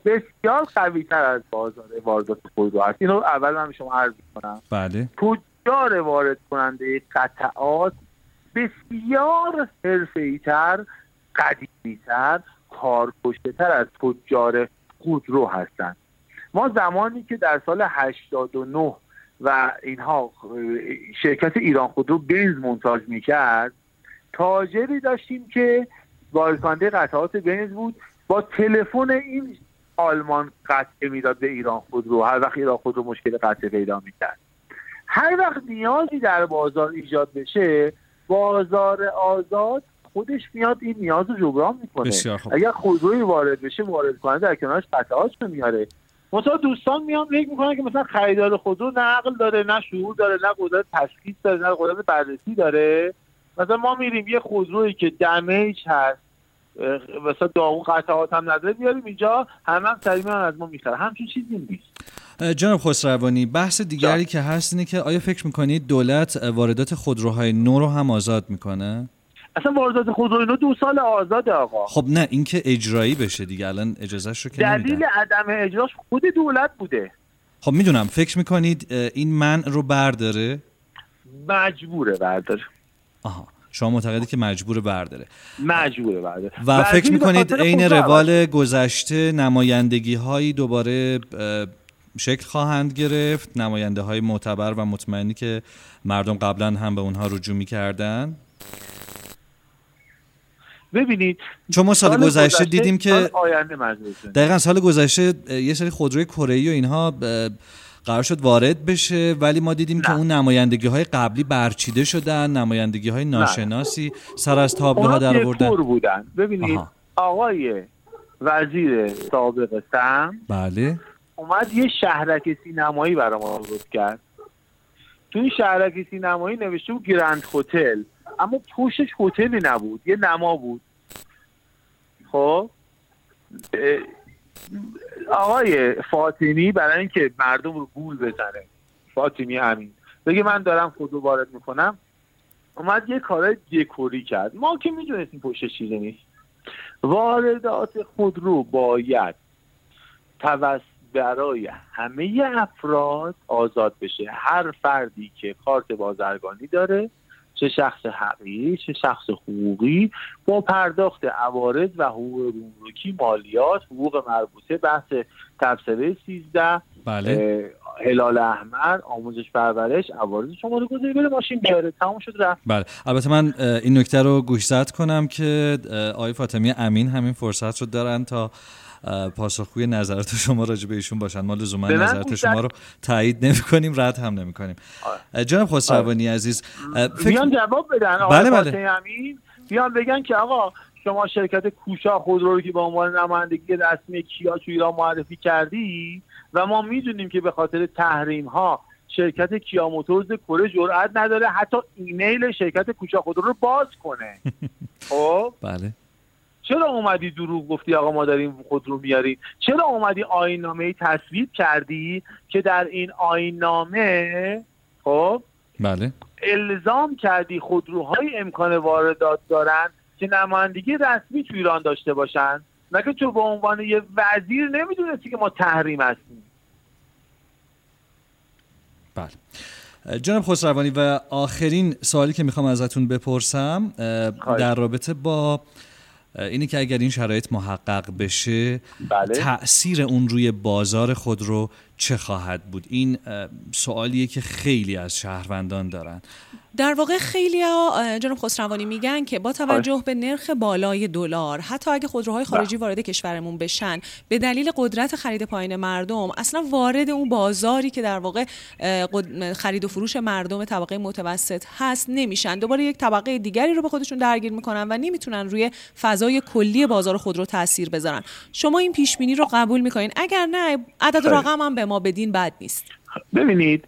بسیار قوی تر از بازار واردات خودرو هست اینو اول من شما عرض کنم بله. تجار وارد کننده قطعات بسیار حرفه‌ای تر قدیمی تر کارکشته تر از تجار خودرو هستند. ما زمانی که در سال 89 و اینها شرکت ایران خودرو بنز منتاج می‌کرد تاجری داشتیم که وارد کننده قطعات بنز بود. با تلفن این آلمان قطعه می‌داد به ایران خودرو هر وقت ایران خودرو مشکل قطعه پیدا می‌کرد. هر وقت نیازی در بازار ایجاد بشه بازار آزاد خودش میاد این نیاز رو جبران می‌کنه. اگر خودروی وارد بشه وارد کننده در کنارش قطعاتش رو میاره. مثلا دوستان میان فکر می‌کنن که مثلا خریدار خودرو نه عقل داره نه شعور داره نه قدرت تشخیص داره نه قدرت بررسی داره. مثلا ما میریم یه خودرویی که دمیج هست. مثلا داغون قطعات هم نداره. میاریم اینجا همه هم سریع از ما می‌خره همچین چیزی نیست. جناب خسروانی بحث دیگری که هست اینه که آیا فکر می‌کنید دولت واردات خودروهای نو رو هم آزاد می‌کنه؟ اصلا واردات خودرو اینا دو سال آزاده آقا. خب نه اینکه اجرایی بشه دیگه. الان اجازهش رو که دلیل نمیدن. عدم اجراش خود دولت بوده. خب می‌دونم. فکر می‌کنید این من رو برداره؟ مجبوره برداره. آها. شما معتقدی که مجبور برداره مجبوره برداره و فکر می‌کنید عین روال گذشته نمایندگی هایی دوباره شکل خواهند گرفت؟ نماینده های معتبر و مطمئنی که مردم قبلا هم به اونها رجوع می‌کردن؟ ببینید چون ما سال گذشته دیدیم که- سال آینده مجبوره دقیقا سال گذشته یه سری خودروی کره ای و اینها قرار شد وارد بشه ولی ما دیدیم که اون نمایندگی های قبلی برچیده شدن نمایندگی های ناشناسی سر از تابلوها در آوردن بودن. ببینید آها. آقای وزیر سابق سم بله. اومد یه شهرک سینمایی برای ما درست کرد. تو این شهرک سینمایی نوشته بود گرند هتل اما پوشش هتلی نبود یه نما بود. خب؟ آقای فاطمی برای اینکه مردم رو گول بزنه. فاطمی همین بگه من دارم خودرو وارد می‌کنم. اومد یه کارای دکوری کرد. ما که می‌دونستیم پشت چیزی نیست. واردات خودرو باید توسط برای همه افراد آزاد بشه. هر فردی که کارت بازرگانی داره چه شخص حقیقی چه شخص حقوقی. با پرداخت عوارض و حقوق گمرکی مالیات حقوق مربوطه بحث تبصره 13 بله. هلال احمر آموزش پرورش عوارض شما رو گذاری بره ماشین بیاره. تمام شد رفت. بله. البته من این نکته رو گوشزد کنم که آقای فاطمی امین همین فرصت رو دارن تا پاسخگوی نظرات شما راجع به ایشون باشن. ما لزوما نظرات شما. رو تایید نمی کنیم رد هم نمی کنیم جناب خسروانی عزیز اه، بیان فکر جواب بدن بله، بله. بیان بگن که آقا شما شرکت کوشا خودرو رو که به عنوان نمایندگی رسمی کیا تو ایران معرفی کردی و ما می‌دونیم که به خاطر تحریم ها شرکت کیا موتورز کره جرئت نداره حتی ایمیل شرکت کوشا خودرو رو باز کنه. خب؟ بله. چرا اومدی دروغ گفتی آقا ما داریم خودرو میاریم؟ چرا اومدی آیین نامه ای تصویب کردی که در این آیین نامه خب بله. الزام کردی خودروهای امکان واردات دارن که نمایندگی رسمی تو ایران داشته باشن؟ مگه تو به عنوان یه وزیر نمی‌دونستی که ما تحریم هستیم. بله. جناب خسروانی و آخرین سوالی که می‌خوام ازتون بپرسم. در رابطه با اینه که اگر این شرایط محقق بشه بله. تأثیر اون روی بازار خودرو چه خواهد بود این سوالیه که خیلی از شهروندان دارن در واقع خیلی جناب خسروانی میگن که با توجه به نرخ بالای دلار حتی اگه خودروهای خارجی وارد کشورمون بشن به دلیل قدرت خرید پایین مردم اصلا وارد اون بازاری که در واقع خرید و فروش مردم طبقه متوسط هست نمیشن. دوباره یک طبقه دیگری رو به خودشون درگیر می‌کنن و نمی‌تونن روی فضای کلی بازار خودرو تاثیر بذارن. شما این پیش بینی رو قبول می‌کنین؟ اگر نه عدد. رقم هم به ما بدین بد نیست. ببینید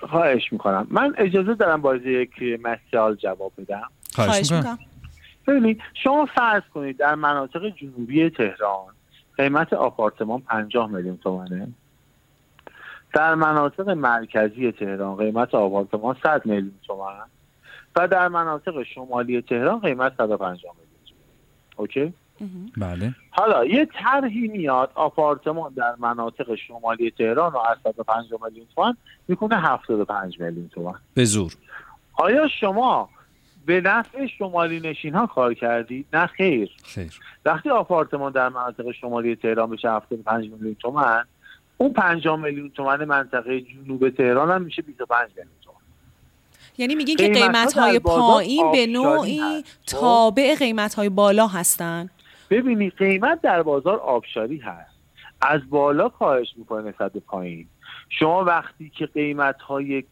خواهش می‌کنم. من اجازه دارم باز یک مسئله جواب بدم. خواهش می‌کنم. ببینید شما فرض کنید در مناطق جنوبی تهران قیمت آپارتمان 50 میلیون تومنه. در مناطق مرکزی تهران قیمت آپارتمان 100 میلیون تومن. و در مناطق شمالی تهران قیمت 150 میلیون تومن. اوکی؟ بله حالا یه طرحی میاد آپارتمان در مناطق شمالی تهران رو از 150 میلیون تومن می‌کنه 75 میلیون تومن به زور آیا شما به نفع شمالی نشین ها کار کردید؟ نه خیر خیر وقتی آپارتمان در مناطق شمالی تهران بشه 75 میلیون تومن اون 50 میلیون تومن منطقه جنوب تهران هم میشه 25 میلیون تومن یعنی میگین که قیمت های پایین به نوعی. خب؟ تابع قیمت های بالا هستن ببینید قیمت در بازار آبشاری هست. از بالا کاهش می‌کنه نسبت به پایین. شما وقتی که قیمت های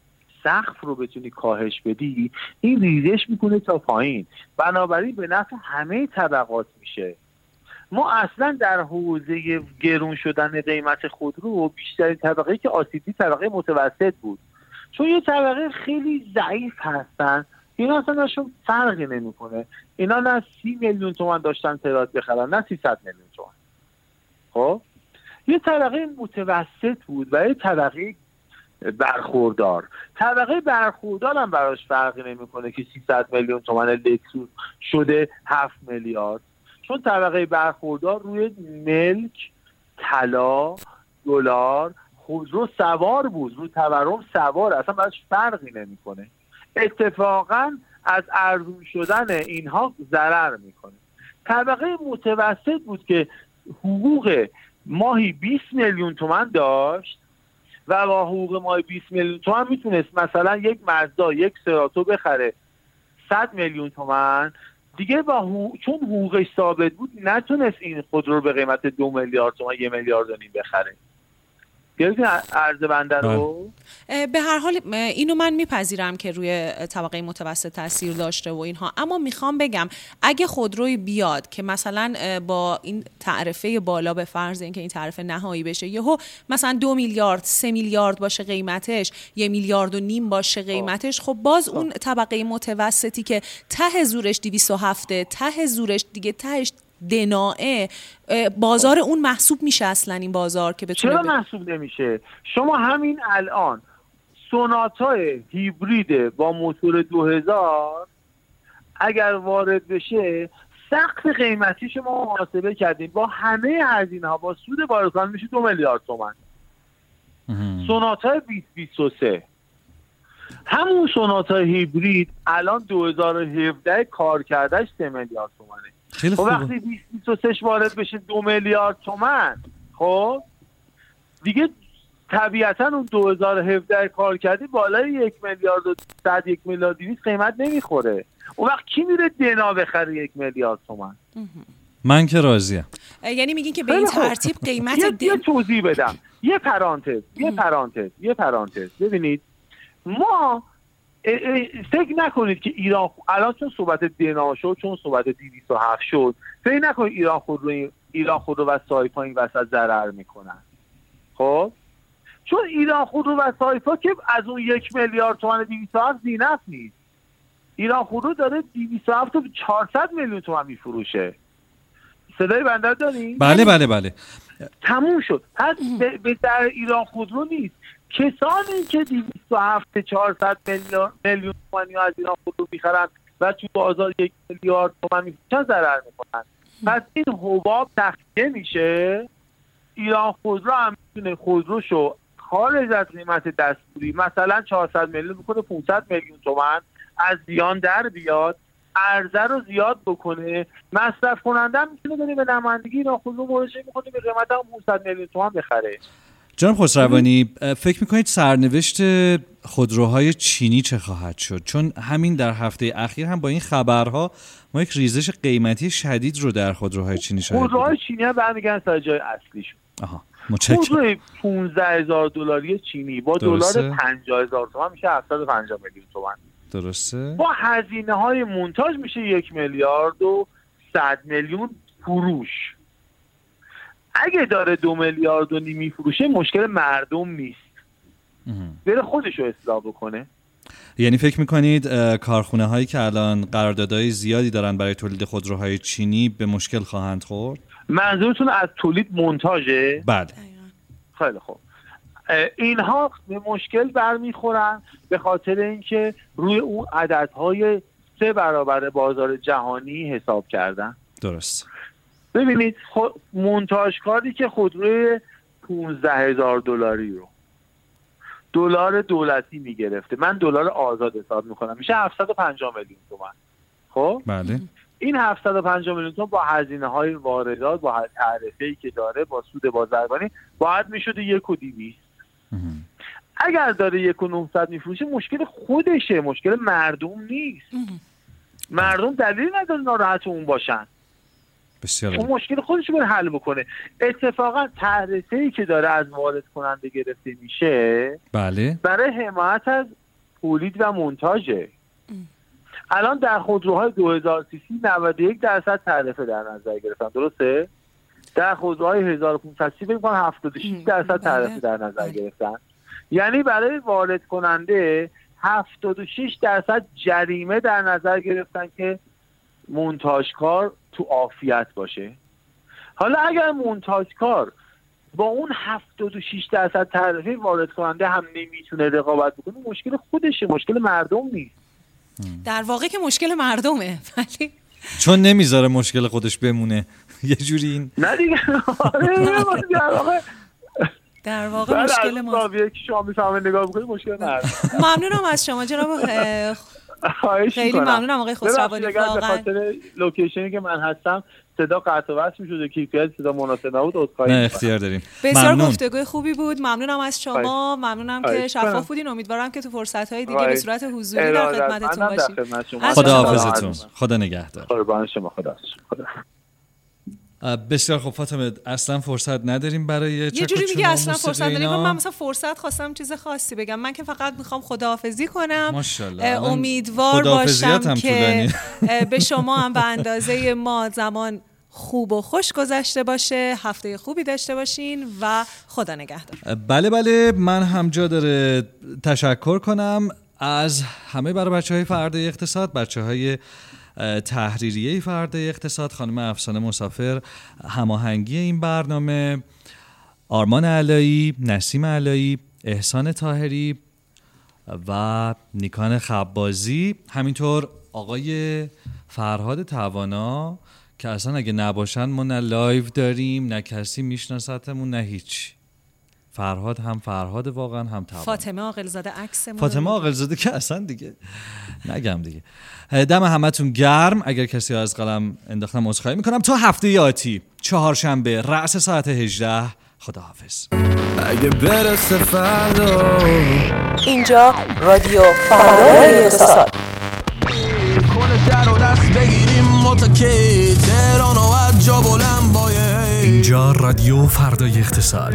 سقف رو بتونی کاهش بدی این ریزش می‌کنه تا پایین. بنابراین به نفع همه طبقات میشه. ما اصلا در حوزه گرون شدن قیمت خودرو بیشترین طبقه که آسیبی طبقه متوسط بود. چون یه طبقه خیلی ضعیف هستن. اینا اصلا ازشون فرقی نمی‌کنه. اینا نه سی میلیون تومن داشتن تراد بخرن نه 300 میلیون تومن خب؟ یه طبقه متوسط بود و یه طبقه برخوردار. طبقه برخوردار هم براش فرقی نمی‌کنه که 300 میلیون تومن لکسوس شده 7 میلیارد. چون طبقه برخوردار روی ملک طلا دلار خودرو سوار بود. رو تورم سوار. اصلا براش فرقی نمی‌کنه. اتفاقا از ارزون شدن اینها ضرر می‌کنه. طبقه متوسط بود که حقوق ماهی 20 میلیون تومن داشت و با حقوق ماهی 20 میلیون تومن می‌تونست مثلا یک مزدا یک سراتو بخره 100 میلیون تومن دیگه با حقوق- چون حقوقش ثابت بود نتونست این خودرو رو به قیمت دو میلیارد تومن یه میلیارد و نیم بخره. گرفتین عرض بنده رو؟ به هر حال اینو من میپذیرم که روی طبقه متوسط تاثیر داشته و اینها. اما می‌خوام بگم اگه خودروی بیاد که مثلا با این تعرفه بالا به فرض اینکه این تعرفه نهایی بشه یهو مثلا دو میلیارد سه میلیارد باشه قیمتش یه میلیارد و نیم باشه قیمتش خب باز اون طبقه متوسطی که ته زورش 207 ته زورش دیگه تهش دناعه بازار اون محسوب میشه اصلا این بازار که بتونه چرا محسوب نمیشه؟ شما همین الان سوناتای هیبرید با موتور 2000 اگر وارد بشه سقف قیمتی شما محاسبه کردیم با همه هزینه ها با سود وارد میشه دو میلیارد تومن سونات های 2023 همون سونات های هیبرید الان 2017 کار کردهش 3 میلیارد تومنه خیلی خب خوبه. وقتی 2023 وارد بشه دو میلیارد تومن خب؟ دیگه طبیعتا اون 2017 کار کردی بالای یک میلیارد و صد یک میلیارد دیویس قیمت نمی‌خوره. اون وقت کی میره دنا بخره یک میلیارد تومن؟ من که راضیم. یعنی میگین که به این. ترتیب قیمت یه, یه توضیح بدم. یه پرانتز یه پرانتز یه پرانتز. ببینید ما فکر نکنید که ایران الان چون صحبت دنا شد چون صحبت 207 شد فکر نکنید ایران خود رو ایران خود رو و سایپا این وسط ضرر می‌کنن. خب؟ چون ایران خودرو و سایپا که از اون یک میلیارد تومن 207 زینت نیست. ایران خودرو داره 207 تا 400 میلیون تومن میفروشه. صدای بنده رو دارین؟ بله بله بله. تموم شد. پس به, به در ایران خودرو نیست. کسانی که 207 400 میلیون میلیون تومانی از ایران خودرو می‌خرن و تو بازار یک میلیارد تومن میفروشن ضرر می‌کنن پس این حباب تخلیه میشه؟ ایران خودرو هم می‌تونه خودروشو خارج از قیمت دستوری مثلا 400 میلیون بکنه 500 میلیون تومن از زیان در بیاد عرضه رو زیاد بکنه مصرف کننده هم می‌تونه بره به نمایندگی ایران خودرو مراجعه می‌کنه به قیمت هم 500 میلیون تومن بخره. جناب خسروانی فکر می‌کنید سرنوشت خودروهای چینی چه خواهد شد؟ چون همین در هفته اخیر هم با این خبرها ما یک ریزش قیمتی شدید رو در خودروهای چینی شاهد بودیم. خودروهای چینی هم برمیگردن سر جای اصلیشون آها متشکرم. خودروی 15 هزار دلاری چینی با. دلار 50 هزار تومن میشه 750 میلیون تومن درسته. با هزینه های مونتاژ میشه یک میلیارد و 100 میلیون فروش. اگه داره دو میلیارد و نیم میفروشه مشکل مردم نیست. بره خودش رو اصلاح بکنه. یعنی فکر می‌کنید کارخونه هایی که الان قراردادهای زیادی دارن برای تولید خودروهای چینی به مشکل خواهند خورد؟ منظورتون از تولید مونتاژه بله. خیلی خوب. اینها به مشکل برمیخورن به خاطر اینکه روی اون عددهای سه برابر بازار جهانی حساب کردن. درست. ببینید خود مونتاژکاری که خودروی 15 هزار دلاری رو دلار دولتی می‌گرفته. من دلار آزاد حساب می‌کنم. میشه 750 میلیون تومن خب؟ بله. این 750 میلیون تومن با هزینه های واردات با تعرفه ای که داره با سود بازرگانی باید می‌شده یک و دیویست اگر داره یک و 900 میفروشه مشکل خودشه. مشکل مردم نیست. مردم دلیل نداره ناراحت اون باشن. بسیار اون مشکل خودش رو حل بکنه. اتفاقا تعرفه ای که داره از وارد کننده گرفته میشه بله. برای حمایت از تولید و مونتاژه. الان در خودروهای 2000 سی سی 91 درصد تعرفه در نظر گرفتن. درسته؟ در خودروهای 1500 سی فکر کنم 76 درصد تعرفه در نظر گرفتن. یعنی برای وارد کننده 76 درصد جریمه در نظر گرفتن که مونتاژکار تو عافیت باشه. حالا اگر مونتاژکار با اون 76 درصد تعرفه وارد کننده هم نمی‌تونه رقابت بکنه مشکل خودشه مشکل مردم نیست. در واقع که مشکل مردمه ولی چون نمی‌ذاره مشکل خودش بمونه. یه جوری این نه دیگه آره در واقع در واقع مشکل ما که شما می‌فهمه نگاه بکنید مشکل مردم. ممنونم از شما جناب خیلی. ممنونم آقای خسروانی واقعا خاطر لوکیشنی که من هستم صدا قطع و وصل می‌شد کیفیت صدا مناسب نبود عذرخواهی نه می‌کنم. اختیار داریم بسیار ممنون. گفتگوی خوبی بود ممنونم از شما خواهش. ممنونم که خواهش کنم. شفاف بودین امیدوارم که تو فرصت های دیگه به. صورت حضوری در. خدمتتون باشیم شما. شما. خداحافظتون خدا نگهدار قربان شما خدا خدا بسیار خوب فاطمه اصلا فرصت نداریم برای یه جوری میگه اصلا فرصت نداریم. من مثلا فرصت خواستم چیز خاصی بگم. من که فقط می‌خوام خداحافظی کنم. الان امیدوار باشم که به شما هم به اندازه ما زمان خوب و خوش گذشته باشه. هفته خوبی داشته باشین و خدا نگهدار. بله بله. من هم جا داره تشکر کنم. از همه برای بچه های اقتصاد بچه های تحریریه فرده اقتصاد خانم افسانه مسافر هماهنگی این برنامه آرمان علایی نسیم علایی احسان تاهری و نیکان خبازی. همینطور آقای فرهاد توانا که اصلا اگه نباشن ما نه لایو داریم نه کسی میشناستمون نه هیچ. فرهاد هم فرهاد واقعا هم توانا فاطمه عاقلزاده عکس ما فاطمه عاقلزاده که اصلا دیگه نگم دیگه. دم همتون گرم. اگر کسی از قلم انداختم عذرخواهی می‌کنم. تا هفته آتی چهارشنبه رأس ساعت 18 خداحافظ. اگه برسه فردا. اینجا رادیو فردای اقتصاد. کنه در و دست بگیریم متکی تهران و از جا بلند باید اینجا رادیو فردای اقتصاد.